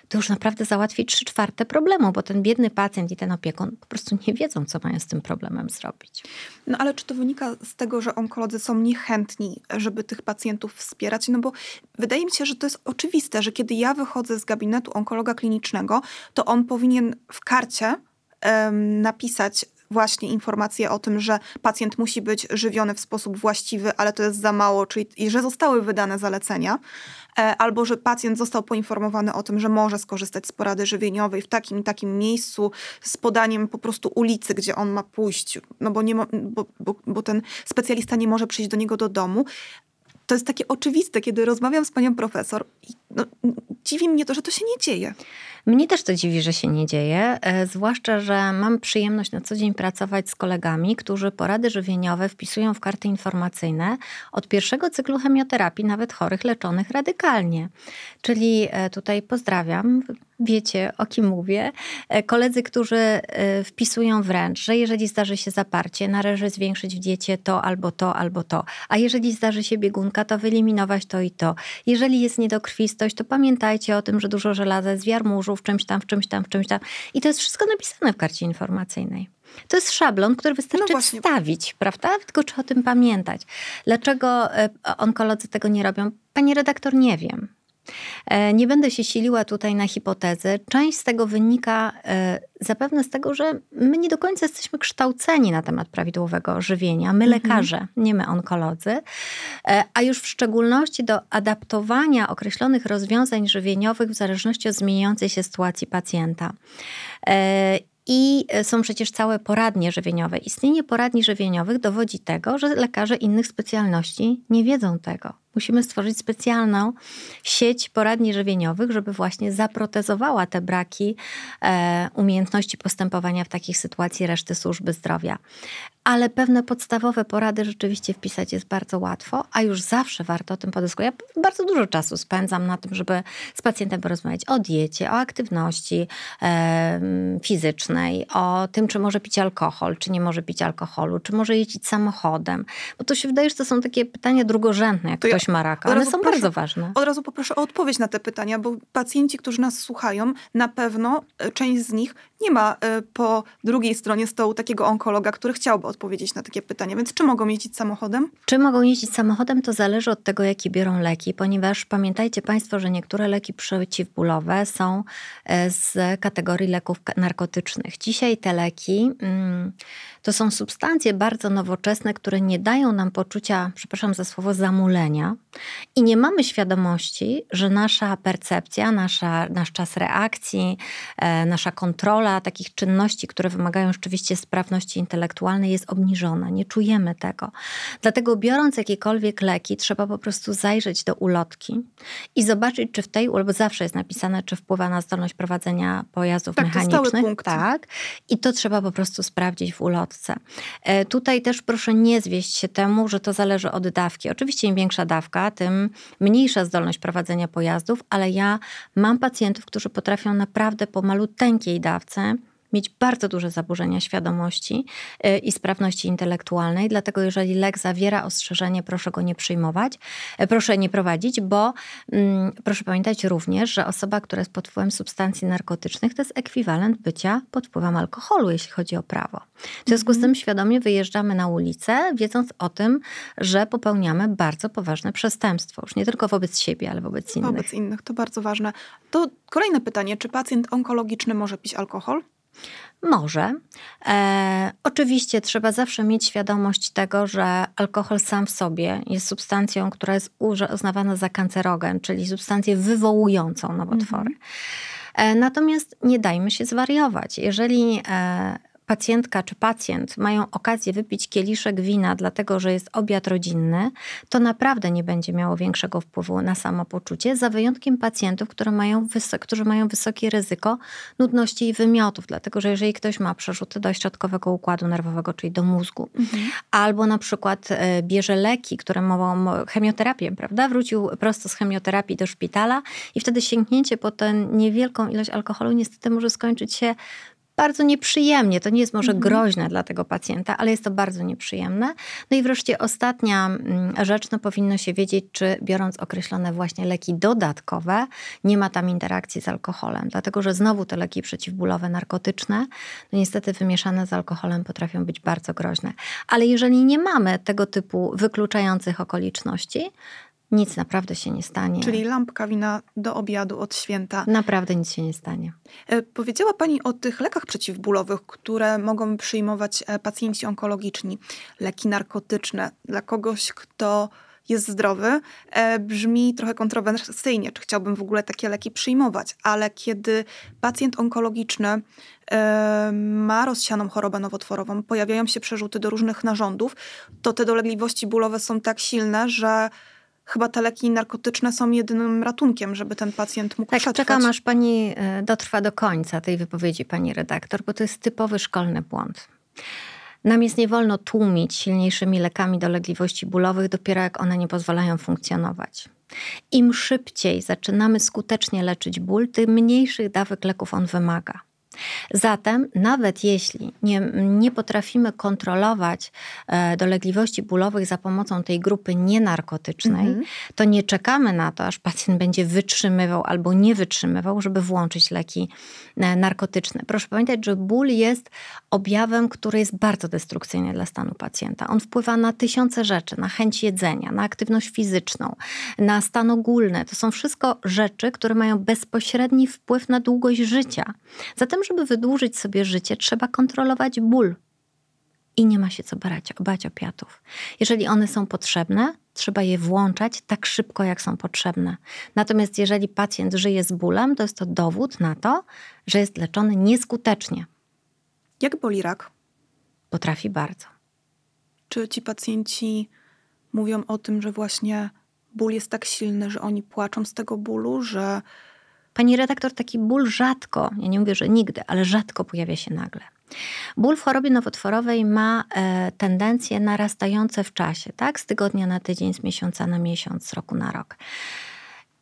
to już naprawdę załatwi trzy czwarte problemu, bo ten biedny pacjent i ten opiekun po prostu nie wiedzą, co mają z tym problemem zrobić. No ale czy to wynika z tego, że onkolodzy są niechętni, żeby tych pacjentów wspierać? No bo wydaje mi się, że to jest oczywiste, że kiedy ja wychodzę z gabinetu onkologa klinicznego, to on powinien w karcie um, napisać właśnie informacje o tym, że pacjent musi być żywiony w sposób właściwy, ale to jest za mało, czyli i że zostały wydane zalecenia, e, albo że pacjent został poinformowany o tym, że może skorzystać z porady żywieniowej w takim i takim miejscu z podaniem po prostu ulicy, gdzie on ma pójść, no bo, nie mo, bo, bo, bo ten specjalista nie może przyjść do niego do domu. To jest takie oczywiste, kiedy rozmawiam z panią profesor. No, dziwi mnie to, że to się nie dzieje. Mnie też to dziwi, że się nie dzieje, e, zwłaszcza, że mam przyjemność na co dzień pracować z kolegami, którzy porady żywieniowe wpisują w karty informacyjne od pierwszego cyklu chemioterapii, nawet chorych leczonych radykalnie. Czyli e, tutaj pozdrawiam, wiecie o kim mówię, e, koledzy, którzy wpisują wręcz, że jeżeli zdarzy się zaparcie, należy zwiększyć w diecie to albo to, albo to, a jeżeli zdarzy się biegunka, to wyeliminować to i to. Jeżeli jest niedokrwistość, to pamiętajcie o tym, że dużo żelaza jest w jarmużu, w czymś tam, w czymś tam, w czymś tam. I to jest wszystko napisane w karcie informacyjnej. To jest szablon, który wystarczy no wstawić, prawda? Tylko trzeba o tym pamiętać. Dlaczego e, onkolodzy tego nie robią? Pani redaktor, nie wiem. E, nie będę się siliła tutaj na hipotezy. Część z tego wynika e, zapewne z tego, że my nie do końca jesteśmy kształceni na temat prawidłowego żywienia. My mhm. lekarze, nie my onkolodzy. E, a już w szczególności do adaptowania określonych rozwiązań żywieniowych w zależności od zmieniającej się sytuacji pacjenta. I są przecież całe poradnie żywieniowe. Istnienie poradni żywieniowych dowodzi tego, że lekarze innych specjalności nie wiedzą tego. Musimy stworzyć specjalną sieć poradni żywieniowych, żeby właśnie zaprotezowała te braki e, umiejętności postępowania w takich sytuacji reszty służby zdrowia. Ale pewne podstawowe porady rzeczywiście wpisać jest bardzo łatwo, a już zawsze warto o tym podyskutować. Ja bardzo dużo czasu spędzam na tym, żeby z pacjentem porozmawiać o diecie, o aktywności e, fizycznej, o tym, czy może pić alkohol, czy nie może pić alkoholu, czy może jeździć samochodem. Bo to się wydaje, że to są takie pytania drugorzędne, jak to ktoś ma raka. One są bardzo ważne. Od razu poproszę o odpowiedź na te pytania, bo pacjenci, którzy nas słuchają, na pewno e, część z nich nie ma e, po drugiej stronie stołu takiego onkologa, który chciałby odpowiedzieć na takie pytania. Więc czy mogą jeździć samochodem? Czy mogą jeździć samochodem, to zależy od tego, jakie biorą leki, ponieważ pamiętajcie Państwo, że niektóre leki przeciwbólowe są e, z kategorii leków narkotycznych. Dzisiaj te leki mm, to są substancje bardzo nowoczesne, które nie dają nam poczucia, przepraszam za słowo, zamulenia i nie mamy świadomości, że nasza percepcja, nasza, nasz czas reakcji, e, nasza kontrola takich czynności, które wymagają rzeczywiście sprawności intelektualnej, jest obniżona. Nie czujemy tego. Dlatego, biorąc jakiekolwiek leki, trzeba po prostu zajrzeć do ulotki i zobaczyć, czy w tej, bo zawsze jest napisane, czy wpływa na zdolność prowadzenia pojazdów tak, mechanicznych. Tak. I to trzeba po prostu sprawdzić w ulotce. E, tutaj też proszę nie zwieść się temu, że to zależy od dawki. Oczywiście im większa dawka, tym mniejsza zdolność prowadzenia pojazdów, ale ja mam pacjentów, którzy potrafią naprawdę po maluteńkiej dawce mieć bardzo duże zaburzenia świadomości y, i sprawności intelektualnej. Dlatego, jeżeli lek zawiera ostrzeżenie, proszę go nie przyjmować, y, proszę nie prowadzić, bo mm, proszę pamiętać również, że osoba, która jest pod wpływem substancji narkotycznych, to jest ekwiwalent bycia pod wpływem alkoholu, jeśli chodzi o prawo. W związku z tym mhm. świadomie wyjeżdżamy na ulicę, wiedząc o tym, że popełniamy bardzo poważne przestępstwo. Już nie tylko wobec siebie, ale wobec innych. Wobec innych, to bardzo ważne. To kolejne pytanie, czy pacjent onkologiczny może pić alkohol? Może. E, oczywiście trzeba zawsze mieć świadomość tego, że alkohol sam w sobie jest substancją, która jest uznawana za kancerogen, czyli substancję wywołującą nowotwory. Mhm. E, natomiast nie dajmy się zwariować. Jeżeli e, pacjentka czy pacjent mają okazję wypić kieliszek wina, dlatego że jest obiad rodzinny, to naprawdę nie będzie miało większego wpływu na samopoczucie, za wyjątkiem pacjentów, które mają którzy mają wysokie ryzyko nudności i wymiotów, dlatego że jeżeli ktoś ma przerzuty do środkowego układu nerwowego, czyli do mózgu, mhm. albo na przykład e, bierze leki, które mogą, chemioterapię, prawda, wrócił prosto z chemioterapii do szpitala i wtedy sięgnięcie po tę niewielką ilość alkoholu niestety może skończyć się bardzo nieprzyjemnie. To nie jest może mhm. groźne dla tego pacjenta, ale jest to bardzo nieprzyjemne. No i wreszcie ostatnia mm, rzecz, no powinno się wiedzieć, czy biorąc określone właśnie leki dodatkowe, nie ma tam interakcji z alkoholem. Dlatego, że znowu te leki przeciwbólowe, narkotyczne, no niestety wymieszane z alkoholem potrafią być bardzo groźne. Ale jeżeli nie mamy tego typu wykluczających okoliczności, nic naprawdę się nie stanie. Czyli lampka wina do obiadu od święta. Naprawdę nic się nie stanie. E, powiedziała Pani o tych lekach przeciwbólowych, które mogą przyjmować e, pacjenci onkologiczni. Leki narkotyczne dla kogoś, kto jest zdrowy, e, brzmi trochę kontrowersyjnie, czy chciałbym w ogóle takie leki przyjmować, ale kiedy pacjent onkologiczny ma rozsianą chorobę nowotworową, pojawiają się przerzuty do różnych narządów, to te dolegliwości bólowe są tak silne, że chyba te leki narkotyczne są jedynym ratunkiem, żeby ten pacjent mógł tak, przetrwać. czekam aż pani e, dotrwa do końca tej wypowiedzi, pani redaktor, bo to jest typowy szkolny błąd. Nam jest nie wolno tłumić silniejszymi lekami dolegliwości bólowych, dopiero jak one nie pozwalają funkcjonować. Im szybciej zaczynamy skutecznie leczyć ból, tym mniejszych dawek leków on wymaga. Zatem, nawet jeśli nie, nie potrafimy kontrolować e, dolegliwości bólowych za pomocą tej grupy nienarkotycznej, mm -hmm. to nie czekamy na to, aż pacjent będzie wytrzymywał albo nie wytrzymywał, żeby włączyć leki e, narkotyczne. Proszę pamiętać, że ból jest objawem, który jest bardzo destrukcyjny dla stanu pacjenta. On wpływa na tysiące rzeczy, na chęć jedzenia, na aktywność fizyczną, na stan ogólny. To są wszystko rzeczy, które mają bezpośredni wpływ na długość życia. Zatem żeby wydłużyć sobie życie, trzeba kontrolować ból. I nie ma się co bać, bać opiatów. Jeżeli one są potrzebne, trzeba je włączać tak szybko, jak są potrzebne. Natomiast jeżeli pacjent żyje z bólem, to jest to dowód na to, że jest leczony nieskutecznie. Jak boli rak? Potrafi bardzo. Czy ci pacjenci mówią o tym, że właśnie ból jest tak silny, że oni płaczą z tego bólu, że Pani redaktor, taki ból rzadko, ja nie mówię, że nigdy, ale rzadko pojawia się nagle. Ból w chorobie nowotworowej ma e, tendencje narastające w czasie, tak? Z tygodnia na tydzień, z miesiąca na miesiąc, z roku na rok.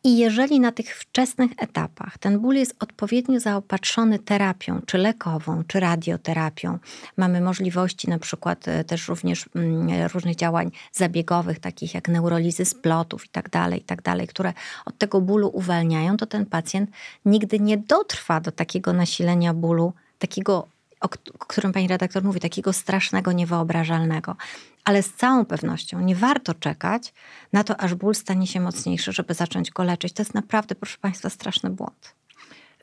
I jeżeli na tych wczesnych etapach ten ból jest odpowiednio zaopatrzony terapią, czy lekową, czy radioterapią, mamy możliwości na przykład e, też również mm, różnych działań zabiegowych, takich jak neurolizy splotów i tak dalej, i tak dalej, które od tego bólu uwalniają, to ten pacjent nigdy nie dotrwa do takiego nasilenia bólu, takiego o którym pani redaktor mówi, takiego strasznego, niewyobrażalnego. Ale z całą pewnością nie warto czekać na to, aż ból stanie się mocniejszy, żeby zacząć go leczyć. To jest naprawdę, proszę państwa, straszny błąd.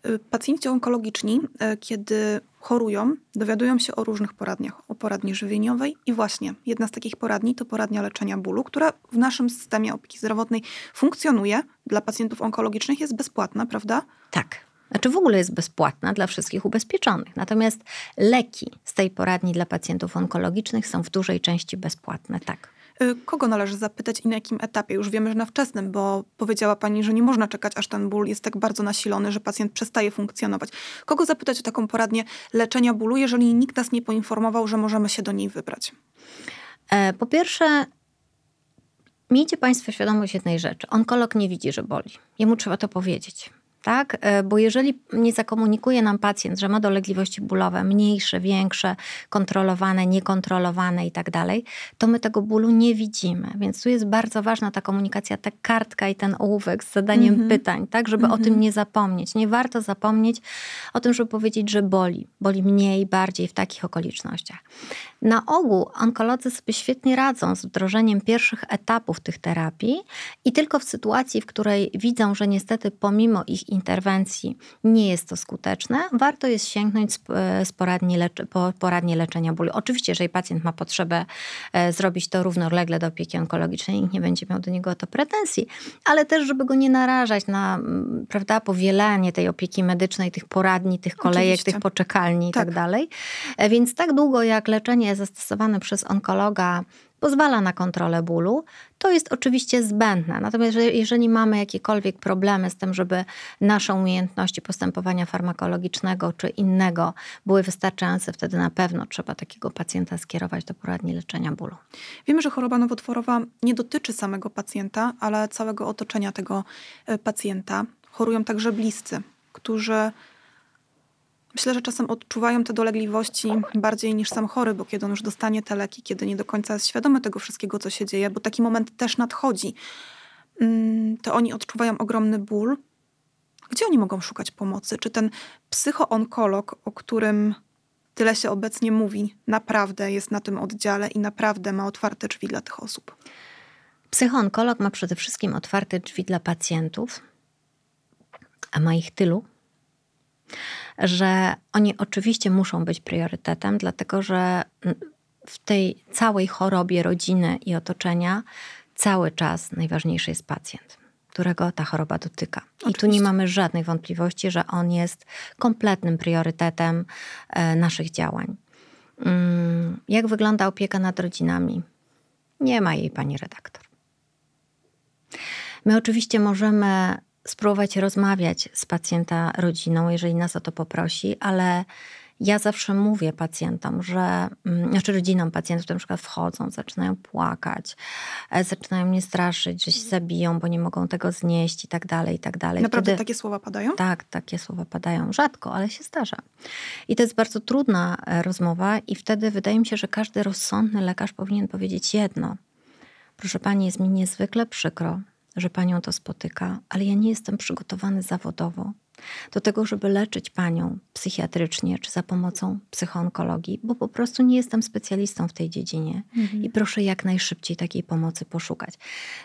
Y, pacjenci onkologiczni, y, kiedy chorują, dowiadują się o różnych poradniach, o poradni żywieniowej i właśnie jedna z takich poradni to poradnia leczenia bólu, która w naszym systemie opieki zdrowotnej funkcjonuje, dla pacjentów onkologicznych jest bezpłatna, prawda? Tak. Znaczy w ogóle jest bezpłatna dla wszystkich ubezpieczonych. Natomiast leki z tej poradni dla pacjentów onkologicznych są w dużej części bezpłatne, tak. Y, kogo należy zapytać i na jakim etapie? Już wiemy, że na wczesnym, bo powiedziała Pani, że nie można czekać, aż ten ból jest tak bardzo nasilony, że pacjent przestaje funkcjonować. Kogo zapytać o taką poradnię leczenia bólu, jeżeli nikt nas nie poinformował, że możemy się do niej wybrać? E, po pierwsze, miejcie Państwo świadomość jednej rzeczy. Onkolog nie widzi, że boli. Jemu trzeba to powiedzieć tak? E, bo jeżeli nie zakomunikuje nam pacjent, że ma dolegliwości bólowe, mniejsze, większe, kontrolowane, niekontrolowane i tak dalej, to my tego bólu nie widzimy. Więc tu jest bardzo ważna ta komunikacja, ta kartka i ten ołówek z zadaniem mm -hmm. pytań, tak? Żeby mm -hmm. o tym mhm. nie zapomnieć. Nie warto zapomnieć o tym, żeby powiedzieć, że boli. Boli mniej, bardziej w takich okolicznościach. Na ogół onkolodzy sobie świetnie radzą z wdrożeniem pierwszych etapów tych terapii i tylko w sytuacji, w której widzą, że niestety pomimo ich interwencji nie jest to skuteczne, warto jest sięgnąć z poradni, lecz, po poradni leczenia bólu. Oczywiście, jeżeli pacjent ma potrzebę e, zrobić to równolegle do opieki onkologicznej, nikt nie będzie miał do niego o to pretensji, ale też, żeby go nie narażać na prawda, powielanie tej opieki medycznej, tych poradni, tych kolejek, Oczywiście. tych poczekalni i tak. tak dalej. E, więc tak długo jak leczenie zastosowane przez onkologa pozwala na kontrolę bólu, to jest oczywiście zbędne. Natomiast jeżeli mamy jakiekolwiek problemy z tym, żeby nasze umiejętności postępowania farmakologicznego czy innego były wystarczające, wtedy na pewno trzeba takiego pacjenta skierować do poradni leczenia bólu. Wiemy, że choroba nowotworowa nie dotyczy samego pacjenta, ale całego otoczenia tego e, pacjenta. Chorują także bliscy, którzy Myślę, że czasem odczuwają te dolegliwości bardziej niż sam chory, bo kiedy on już dostanie te leki, kiedy nie do końca jest świadomy tego wszystkiego, co się dzieje, bo taki moment też nadchodzi, mm, to oni odczuwają ogromny ból. Gdzie oni mogą szukać pomocy? Czy ten psychoonkolog, o którym tyle się obecnie mówi, naprawdę jest na tym oddziale i naprawdę ma otwarte drzwi dla tych osób? Psychoonkolog ma przede wszystkim otwarte drzwi dla pacjentów, a ma ich tylu, że oni oczywiście muszą być priorytetem, dlatego że w tej całej chorobie rodziny i otoczenia cały czas najważniejszy jest pacjent, którego ta choroba dotyka. Oczywiście. I tu nie mamy żadnej wątpliwości, że on jest kompletnym priorytetem e, naszych działań. Mm, jak wygląda opieka nad rodzinami? Nie ma jej pani redaktor. My oczywiście możemy spróbować rozmawiać z pacjenta rodziną, jeżeli nas o to poprosi, ale ja zawsze mówię pacjentom, że, mm, znaczy rodzinom pacjentów, które na przykład wchodzą, zaczynają płakać, e, zaczynają mnie straszyć, że się zabiją, bo nie mogą tego znieść i tak dalej, i tak dalej. Naprawdę Wtedy, takie słowa padają? Tak, takie słowa padają. Rzadko, ale się zdarza. I to jest bardzo trudna e, rozmowa i wtedy wydaje mi się, że każdy rozsądny lekarz powinien powiedzieć jedno. Proszę pani, jest mi niezwykle przykro, że panią to spotyka, ale ja nie jestem przygotowany zawodowo do tego, żeby leczyć panią psychiatrycznie czy za pomocą psychoonkologii, bo po prostu nie jestem specjalistą w tej dziedzinie mhm. i proszę jak najszybciej takiej pomocy poszukać.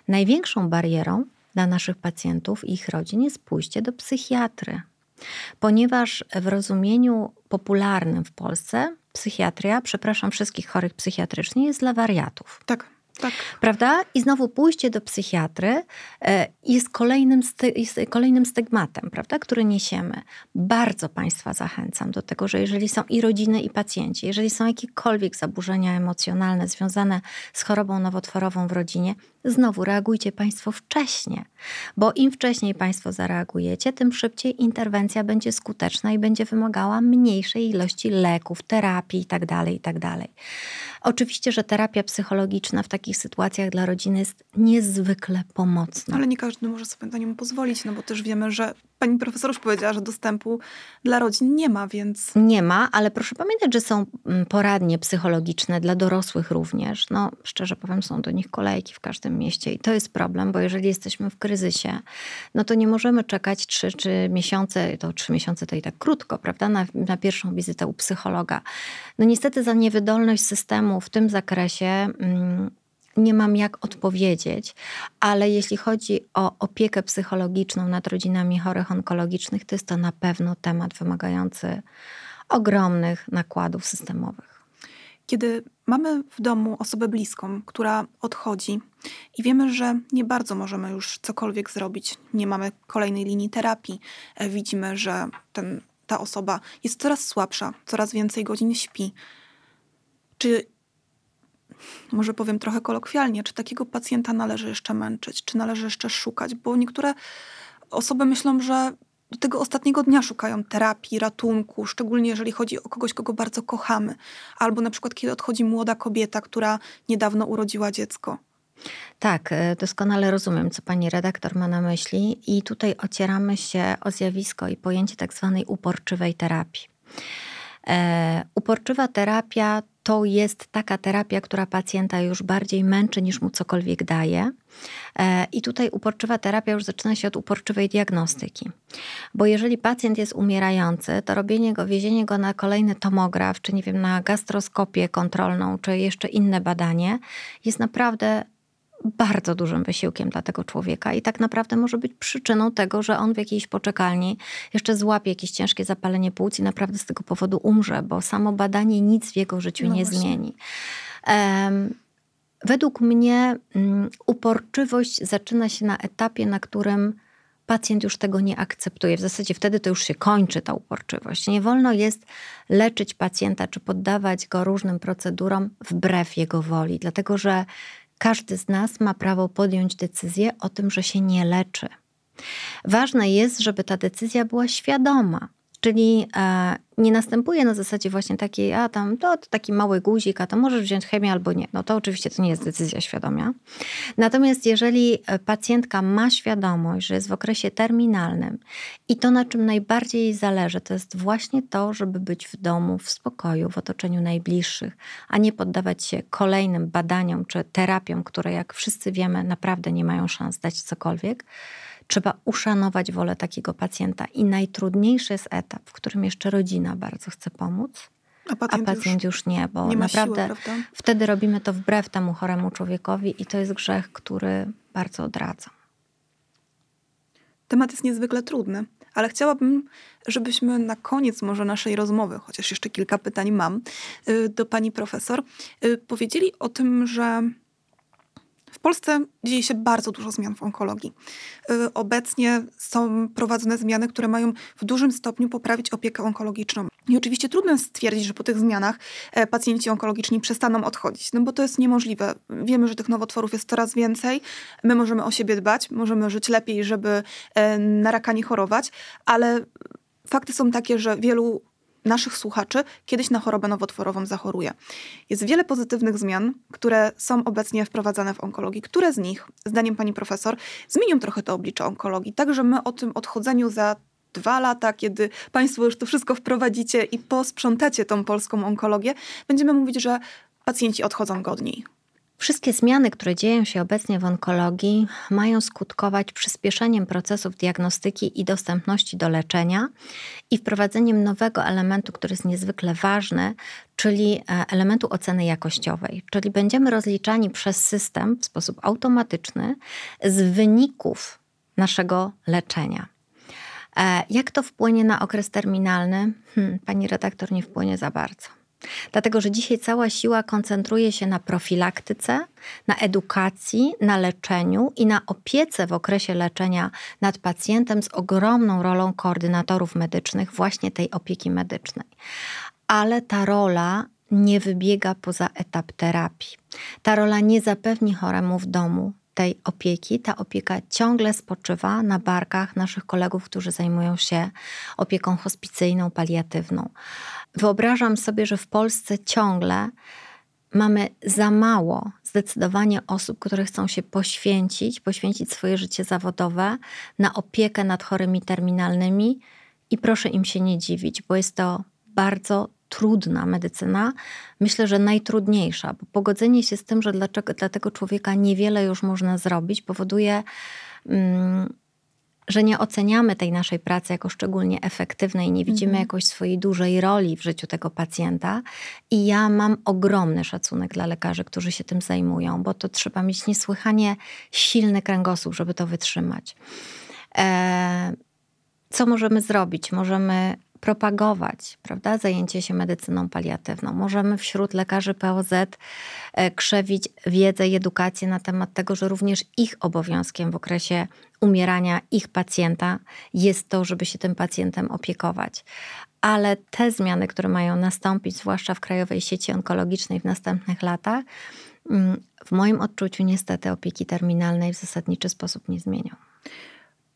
Największą barierą dla naszych pacjentów i ich rodzin jest pójście do psychiatry, ponieważ w rozumieniu popularnym w Polsce psychiatria, przepraszam wszystkich chorych psychiatrycznie, jest dla wariatów. Tak. Tak. Prawda? I znowu pójście do psychiatry e, jest kolejnym, jest kolejnym stygmatem, prawda, który niesiemy. Bardzo Państwa zachęcam do tego, że jeżeli są i rodziny, i pacjenci, jeżeli są jakiekolwiek zaburzenia emocjonalne związane z chorobą nowotworową w rodzinie, znowu reagujcie Państwo wcześnie, bo im wcześniej Państwo zareagujecie, tym szybciej interwencja będzie skuteczna i będzie wymagała mniejszej ilości leków, terapii itd. Tak itd. Oczywiście, że terapia psychologiczna w takich sytuacjach dla rodziny jest niezwykle pomocna. Ale nie każdy może sobie na nią pozwolić, no bo też wiemy, że pani profesor już powiedziała, że dostępu dla rodzin nie ma, więc. Nie ma, ale proszę pamiętać, że są mm, poradnie psychologiczne dla dorosłych również. No, szczerze powiem, są do nich kolejki w każdym mieście i to jest problem, bo jeżeli jesteśmy w kryzysie, no to nie możemy czekać trzy czy miesiące, to trzy miesiące to i tak krótko, prawda, na, na pierwszą wizytę u psychologa. No niestety za niewydolność systemu w tym zakresie. Mm, nie mam jak odpowiedzieć, ale jeśli chodzi o opiekę psychologiczną nad rodzinami chorych onkologicznych, to jest to na pewno temat wymagający ogromnych nakładów systemowych. Kiedy mamy w domu osobę bliską, która odchodzi i wiemy, że nie bardzo możemy już cokolwiek zrobić, nie mamy kolejnej linii terapii, e, widzimy, że ten, ta osoba jest coraz słabsza, coraz więcej godzin śpi. Czy może powiem trochę kolokwialnie, czy takiego pacjenta należy jeszcze męczyć, czy należy jeszcze szukać, bo niektóre osoby myślą, że do tego ostatniego dnia szukają terapii, ratunku, szczególnie jeżeli chodzi o kogoś, kogo bardzo kochamy, albo na przykład kiedy odchodzi młoda kobieta, która niedawno urodziła dziecko. Tak, e, doskonale rozumiem, co pani redaktor ma na myśli, i tutaj ocieramy się o zjawisko i pojęcie tak zwanej uporczywej terapii. E, uporczywa terapia to jest taka terapia, która pacjenta już bardziej męczy niż mu cokolwiek daje. E, I tutaj uporczywa terapia już zaczyna się od uporczywej diagnostyki. Bo jeżeli pacjent jest umierający, to robienie go, wiezienie go na kolejny tomograf, czy nie wiem, na gastroskopię kontrolną, czy jeszcze inne badanie, jest naprawdę bardzo dużym wysiłkiem dla tego człowieka i tak naprawdę może być przyczyną tego, że on w jakiejś poczekalni jeszcze złapie jakieś ciężkie zapalenie płuc i naprawdę z tego powodu umrze, bo samo badanie nic w jego życiu no nie właśnie. zmieni. Um, według mnie um, uporczywość zaczyna się na etapie, na którym pacjent już tego nie akceptuje. W zasadzie wtedy to już się kończy ta uporczywość. Nie wolno jest leczyć pacjenta czy poddawać go różnym procedurom wbrew jego woli, dlatego że każdy z nas ma prawo podjąć decyzję o tym, że się nie leczy. Ważne jest, żeby ta decyzja była świadoma, czyli e, nie następuje na zasadzie właśnie takiej, a tam to, to, taki mały guzik, a to możesz wziąć chemię albo nie. No to oczywiście to nie jest decyzja świadoma. Natomiast jeżeli e, pacjentka ma świadomość, że jest w okresie terminalnym i to, na czym najbardziej jej zależy, to jest właśnie to, żeby być w domu, w spokoju, w otoczeniu najbliższych, a nie poddawać się kolejnym badaniom czy terapiom, które jak wszyscy wiemy, naprawdę nie mają szans dać cokolwiek, Trzeba uszanować wolę takiego pacjenta. I najtrudniejszy jest etap, w którym jeszcze rodzina bardzo chce pomóc, a pacjent, a pacjent już, już, nie, bo nie naprawdę siły, wtedy robimy to wbrew temu choremu człowiekowi i to jest grzech, który bardzo odradza. Temat jest niezwykle trudny, ale chciałabym, żebyśmy na koniec może naszej rozmowy, chociaż jeszcze kilka pytań mam y, do pani profesor, y, powiedzieli o tym, że Polsce dzieje się bardzo dużo zmian w onkologii. Y, obecnie są prowadzone zmiany, które mają w dużym stopniu poprawić opiekę onkologiczną. I oczywiście trudno stwierdzić, że po tych zmianach e, pacjenci onkologiczni przestaną odchodzić, no bo to jest niemożliwe. Wiemy, że tych nowotworów jest coraz więcej. My możemy o siebie dbać, możemy żyć lepiej, żeby e, na raka nie chorować, ale fakty są takie, że wielu naszych słuchaczy kiedyś na chorobę nowotworową zachoruje. Jest wiele pozytywnych zmian, które są obecnie wprowadzane w onkologii. Które z nich, zdaniem pani profesor, zmienią trochę to oblicze onkologii, tak że my o tym odchodzeniu za dwa lata, kiedy Państwo już to wszystko wprowadzicie i posprzątacie tą polską onkologię, będziemy mówić, że pacjenci odchodzą godniej. Wszystkie zmiany, które dzieją się obecnie w onkologii, mają skutkować przyspieszeniem procesów diagnostyki i dostępności do leczenia i wprowadzeniem nowego elementu, który jest niezwykle ważny, czyli e, elementu oceny jakościowej. Czyli będziemy rozliczani przez system w sposób automatyczny z wyników naszego leczenia. E, jak to wpłynie na okres terminalny? Hmm, pani redaktor nie wpłynie za bardzo. Dlatego, że dzisiaj cała siła koncentruje się na profilaktyce, na edukacji, na leczeniu i na opiece w okresie leczenia nad pacjentem z ogromną rolą koordynatorów medycznych, właśnie tej opieki medycznej. Ale ta rola nie wybiega poza etap terapii. Ta rola nie zapewni choremu w domu tej opieki. Ta opieka ciągle spoczywa na barkach naszych kolegów, którzy zajmują się opieką hospicyjną, paliatywną. Wyobrażam sobie, że w Polsce ciągle mamy za mało zdecydowanie osób, które chcą się poświęcić, poświęcić swoje życie zawodowe na opiekę nad chorymi terminalnymi i proszę im się nie dziwić, bo jest to bardzo trudna medycyna, myślę, że najtrudniejsza, bo pogodzenie się z tym, że dlaczego, dla tego człowieka niewiele już można zrobić, powoduje, mm, że nie oceniamy tej naszej pracy jako szczególnie efektywnej, nie widzimy mhm. jakoś swojej dużej roli w życiu tego pacjenta. I ja mam ogromny szacunek dla lekarzy, którzy się tym zajmują, bo to trzeba mieć niesłychanie silny kręgosłup, żeby to wytrzymać. E, co możemy zrobić? Możemy propagować prawda, zajęcie się medycyną paliatywną. Możemy wśród lekarzy POZ e, krzewić wiedzę i edukację na temat tego, że również ich obowiązkiem w okresie umierania ich pacjenta jest to, żeby się tym pacjentem opiekować. Ale te zmiany, które mają nastąpić, zwłaszcza w Krajowej Sieci Onkologicznej w następnych latach, mm, w moim odczuciu niestety opieki terminalnej w zasadniczy sposób nie zmienią.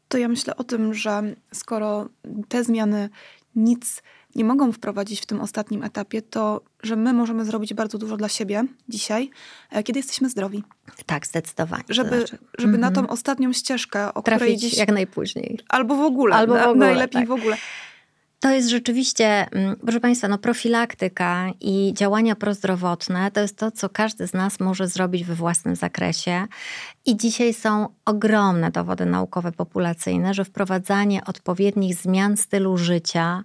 To ja myślę o tym, że skoro te zmiany nic nie mogą wprowadzić w tym ostatnim etapie, to że my możemy zrobić bardzo dużo dla siebie dzisiaj, e, kiedy jesteśmy zdrowi. Tak, zdecydowanie. Żeby, znaczy, żeby mm -hmm. na tą mhm. ostatnią ścieżkę, o Trafić której dziś... jak najpóźniej. Albo w ogóle. Albo w ogóle, najlepiej tak. w ogóle. To jest rzeczywiście, mm, proszę Państwa, no profilaktyka i działania prozdrowotne to jest to, co każdy z nas może zrobić we własnym zakresie. I dzisiaj są ogromne dowody naukowe, populacyjne, że wprowadzanie odpowiednich zmian stylu życia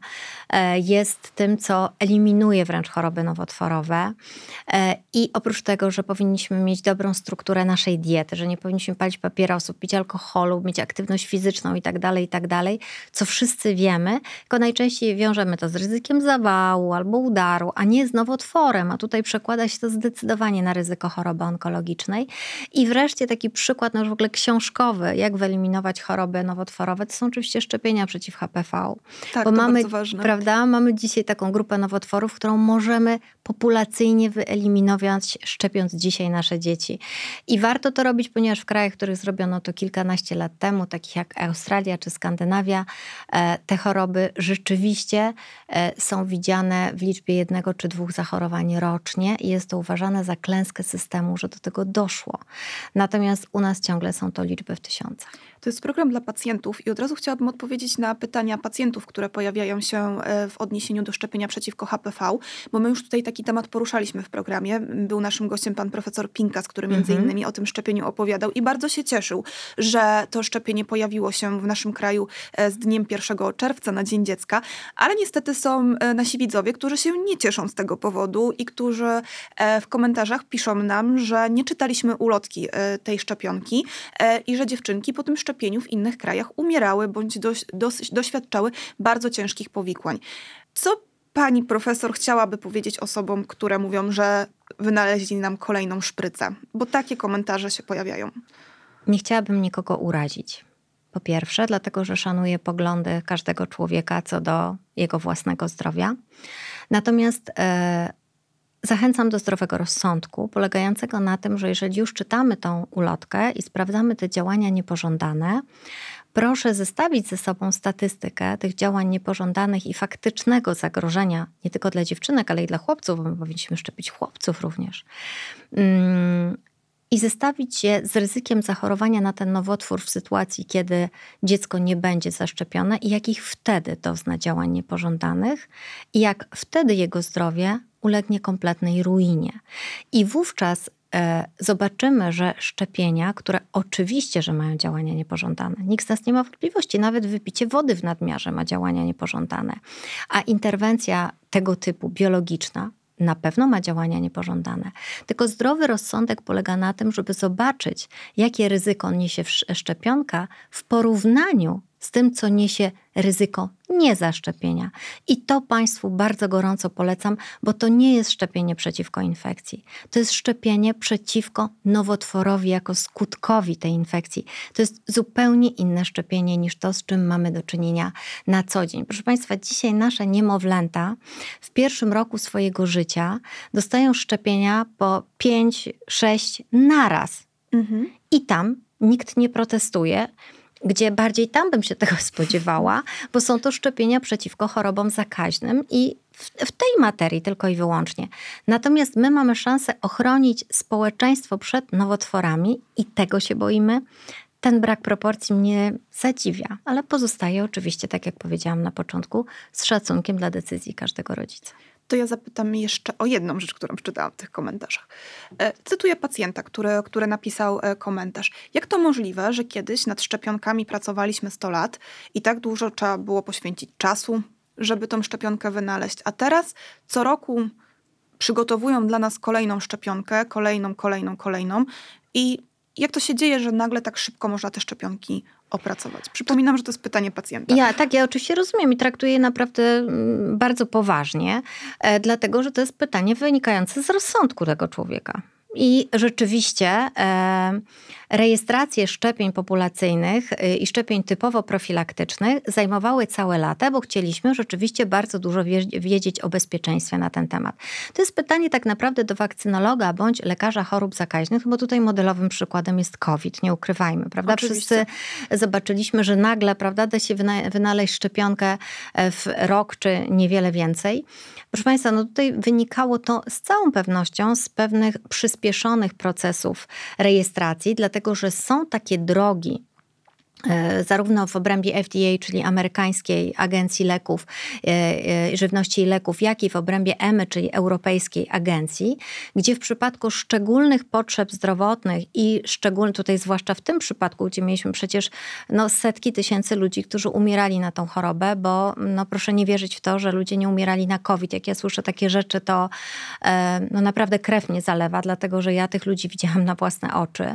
e, jest tym, co eliminuje wręcz choroby nowotworowe. E, I oprócz tego, że powinniśmy mieć dobrą strukturę naszej diety, że nie powinniśmy palić papierosów, pić alkoholu, mieć aktywność fizyczną itd., tak itd., tak co wszyscy wiemy, tylko najczęściej wiążemy to z ryzykiem zawału albo udaru, a nie z nowotworem, a tutaj przekłada się to zdecydowanie na ryzyko choroby onkologicznej. I wreszcie taki przykład, no już w ogóle książkowy, jak wyeliminować choroby nowotworowe, to są oczywiście szczepienia przeciw HPV. Tak, Bo to mamy, bardzo ważne. Prawda, mamy dzisiaj taką grupę nowotworów, którą możemy populacyjnie wyeliminować, szczepiąc dzisiaj nasze dzieci. I warto to robić, ponieważ w krajach, w których zrobiono to kilkanaście lat temu, takich jak Australia czy Skandynawia, e, te choroby rzeczywiście e, są widziane w liczbie jednego czy dwóch zachorowań rocznie i jest to uważane za klęskę systemu, że do tego doszło. Natomiast u nas ciągle są to liczby w tysiącach. To jest program dla pacjentów i od razu chciałabym odpowiedzieć na pytania pacjentów, które pojawiają się e, w odniesieniu do szczepienia przeciwko HPV, bo my już tutaj taki temat poruszaliśmy w programie. Był naszym gościem pan profesor Pinkas, który między mhm. innymi o tym szczepieniu opowiadał i bardzo się cieszył, że to szczepienie pojawiło się w naszym kraju e, z dniem 1 czerwca na Dzień Dziecka, ale niestety są e, nasi widzowie, którzy się nie cieszą z tego powodu i którzy w komentarzach piszą nam, że nie czytaliśmy ulotki tej szczepionki i że dziewczynki po tym szczepieniu szczepieniu w innych krajach umierały bądź doś, doświadczały bardzo ciężkich powikłań. Co pani profesor chciałaby powiedzieć osobom, które mówią, że wynaleźli nam kolejną szprycę? Bo takie komentarze się pojawiają. Nie chciałabym nikogo urazić. Po pierwsze, dlatego że szanuję poglądy każdego człowieka co do jego własnego zdrowia. Natomiast e, Zachęcam do zdrowego rozsądku, polegającego na tym, że jeżeli już czytamy tą ulotkę i sprawdzamy te działania niepożądane, proszę zestawić ze sobą statystykę tych działań niepożądanych i faktycznego zagrożenia nie tylko dla dziewczynek, ale i dla chłopców, bo my powinniśmy szczepić chłopców również. Mm, I zestawić je z ryzykiem zachorowania na ten nowotwór w sytuacji, kiedy dziecko nie będzie zaszczepione i jakich wtedy dozna działań niepożądanych i jak wtedy jego zdrowie ulegnie kompletnej ruinie. I wówczas e, zobaczymy, że szczepienia, które oczywiście, że mają działania niepożądane, nikt z nas nie ma wątpliwości, nawet wypicie wody w nadmiarze ma działania niepożądane, a interwencja tego typu biologiczna na pewno ma działania niepożądane. Tylko zdrowy rozsądek polega na tym, żeby zobaczyć, jakie ryzyko niesie szczepionka w porównaniu z tym, co niesie ryzyko niezaszczepienia. I to Państwu bardzo gorąco polecam, bo to nie jest szczepienie przeciwko infekcji. To jest szczepienie przeciwko nowotworowi jako skutkowi tej infekcji. To jest zupełnie inne szczepienie niż to, z czym mamy do czynienia na co dzień. Proszę Państwa, dzisiaj nasze niemowlęta w pierwszym roku swojego życia dostają szczepienia po 5-6 naraz. Mhm. I tam nikt nie protestuje gdzie bardziej tam bym się tego spodziewała, bo są to szczepienia przeciwko chorobom zakaźnym i w, w tej materii tylko i wyłącznie. Natomiast my mamy szansę ochronić społeczeństwo przed nowotworami i tego się boimy. Ten brak proporcji mnie zadziwia, ale pozostaje oczywiście, tak jak powiedziałam na początku, z szacunkiem dla decyzji każdego rodzica to ja zapytam jeszcze o jedną rzecz, którą przeczytałam w tych komentarzach. E, cytuję pacjenta, który, który napisał e, komentarz. Jak to możliwe, że kiedyś nad szczepionkami pracowaliśmy 100 lat i tak dużo trzeba było poświęcić czasu, żeby tą szczepionkę wynaleźć, a teraz co roku przygotowują dla nas kolejną szczepionkę, kolejną, kolejną, kolejną i jak to się dzieje, że nagle tak szybko można te szczepionki opracować? Przypominam, że to jest pytanie pacjenta. Ja tak, ja oczywiście rozumiem i traktuję je naprawdę mm, bardzo poważnie, e, dlatego że to jest pytanie wynikające z rozsądku tego człowieka. I rzeczywiście e, rejestracje szczepień populacyjnych e, i szczepień typowo profilaktycznych zajmowały całe lata, bo chcieliśmy rzeczywiście bardzo dużo wiedzieć o bezpieczeństwie na ten temat. To jest pytanie tak naprawdę do wakcynologa bądź lekarza chorób zakaźnych, bo tutaj modelowym przykładem jest COVID, nie ukrywajmy, prawda? Oczywiście. Wszyscy zobaczyliśmy, że nagle, prawda, da się wynaleźć szczepionkę e, w rok czy niewiele więcej. Proszę Państwa, no tutaj wynikało to z całą pewnością z pewnych przyspieszonych procesów rejestracji, dlatego że są takie drogi, zarówno w obrębie FDA, czyli amerykańskiej agencji leków, e, e, żywności i leków, jak i w obrębie EMY, czyli Europejskiej Agencji, gdzie w przypadku szczególnych potrzeb zdrowotnych i szczególnie tutaj zwłaszcza w tym przypadku, gdzie mieliśmy przecież no, setki tysięcy ludzi, którzy umierali na tą chorobę, bo no, proszę nie wierzyć w to, że ludzie nie umierali na COVID. Jak ja słyszę takie rzeczy, to no, naprawdę krew mnie zalewa, dlatego że ja tych ludzi widziałam na własne oczy.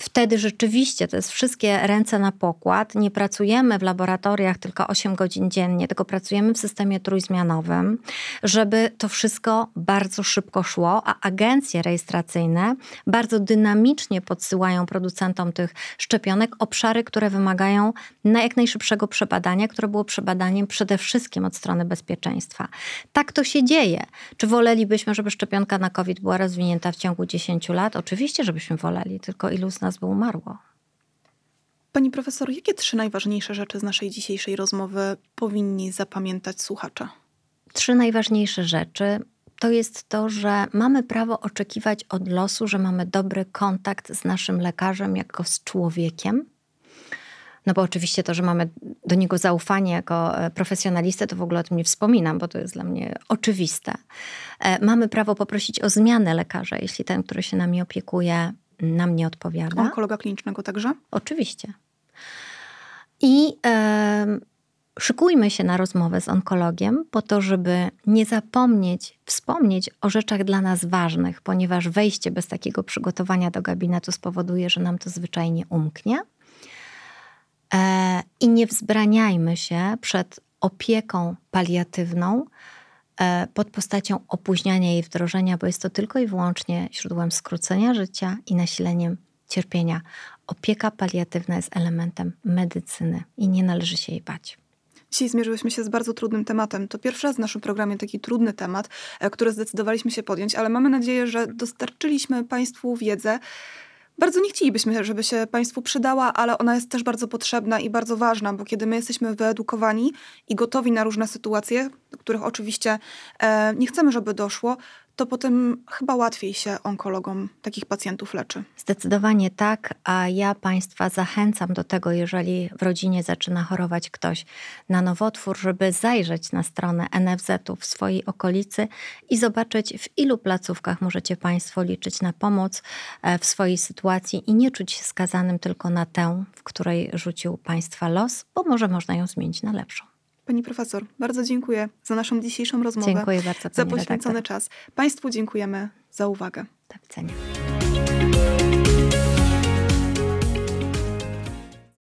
Wtedy rzeczywiście to jest wszystkie ręce na pokład. Nie pracujemy w laboratoriach tylko 8 godzin dziennie, tylko pracujemy w systemie trójzmianowym, żeby to wszystko bardzo szybko szło, a agencje rejestracyjne bardzo dynamicznie podsyłają producentom tych szczepionek obszary, które wymagają na jak najszybszego przebadania, które było przebadaniem przede wszystkim od strony bezpieczeństwa. Tak to się dzieje. Czy wolelibyśmy, żeby szczepionka na COVID była rozwinięta w ciągu 10 lat? Oczywiście, żebyśmy woleli, tylko ilu z nas by umarło? Pani profesor, jakie trzy najważniejsze rzeczy z naszej dzisiejszej rozmowy powinni zapamiętać słuchacze? Trzy najważniejsze rzeczy to jest to, że mamy prawo oczekiwać od losu, że mamy dobry kontakt z naszym lekarzem jako z człowiekiem. No bo oczywiście to, że mamy do niego zaufanie jako e, profesjonalistę, to w ogóle o tym nie wspominam, bo to jest dla mnie oczywiste. E, mamy prawo poprosić o zmianę lekarza, jeśli ten, który się nami opiekuje, nam nie odpowiada. Onkologa klinicznego także? Oczywiście. I e, szykujmy się na rozmowę z onkologiem po to, żeby nie zapomnieć, wspomnieć o rzeczach dla nas ważnych, ponieważ wejście bez takiego przygotowania do gabinetu spowoduje, że nam to zwyczajnie umknie. E, I nie wzbraniajmy się przed opieką paliatywną, pod postacią opóźniania jej wdrożenia, bo jest to tylko i wyłącznie źródłem skrócenia życia i nasileniem cierpienia. Opieka paliatywna jest elementem medycyny i nie należy się jej bać. Dzisiaj zmierzyłyśmy się z bardzo trudnym tematem. To pierwszy raz w naszym programie taki trudny temat, e, który zdecydowaliśmy się podjąć, ale mamy nadzieję, że dostarczyliśmy Państwu wiedzę, bardzo nie chcielibyśmy, żeby się Państwu przydała, ale ona jest też bardzo potrzebna i bardzo ważna, bo kiedy my jesteśmy wyedukowani i gotowi na różne sytuacje, do których oczywiście e, nie chcemy, żeby doszło, to potem chyba łatwiej się onkologom takich pacjentów leczy. Zdecydowanie tak, a ja Państwa zachęcam do tego, jeżeli w rodzinie zaczyna chorować ktoś na nowotwór, żeby zajrzeć na stronę NFZ-u w swojej okolicy i zobaczyć, w ilu placówkach możecie Państwo liczyć na pomoc e, w swojej sytuacji i nie czuć się skazanym tylko na tę, w której rzucił Państwa los, bo może można ją zmienić na lepszą. Pani profesor, bardzo dziękuję za naszą dzisiejszą rozmowę. Dziękuję bardzo. Za poświęcony redaktor. czas. Państwu dziękujemy za uwagę. Do widzenia.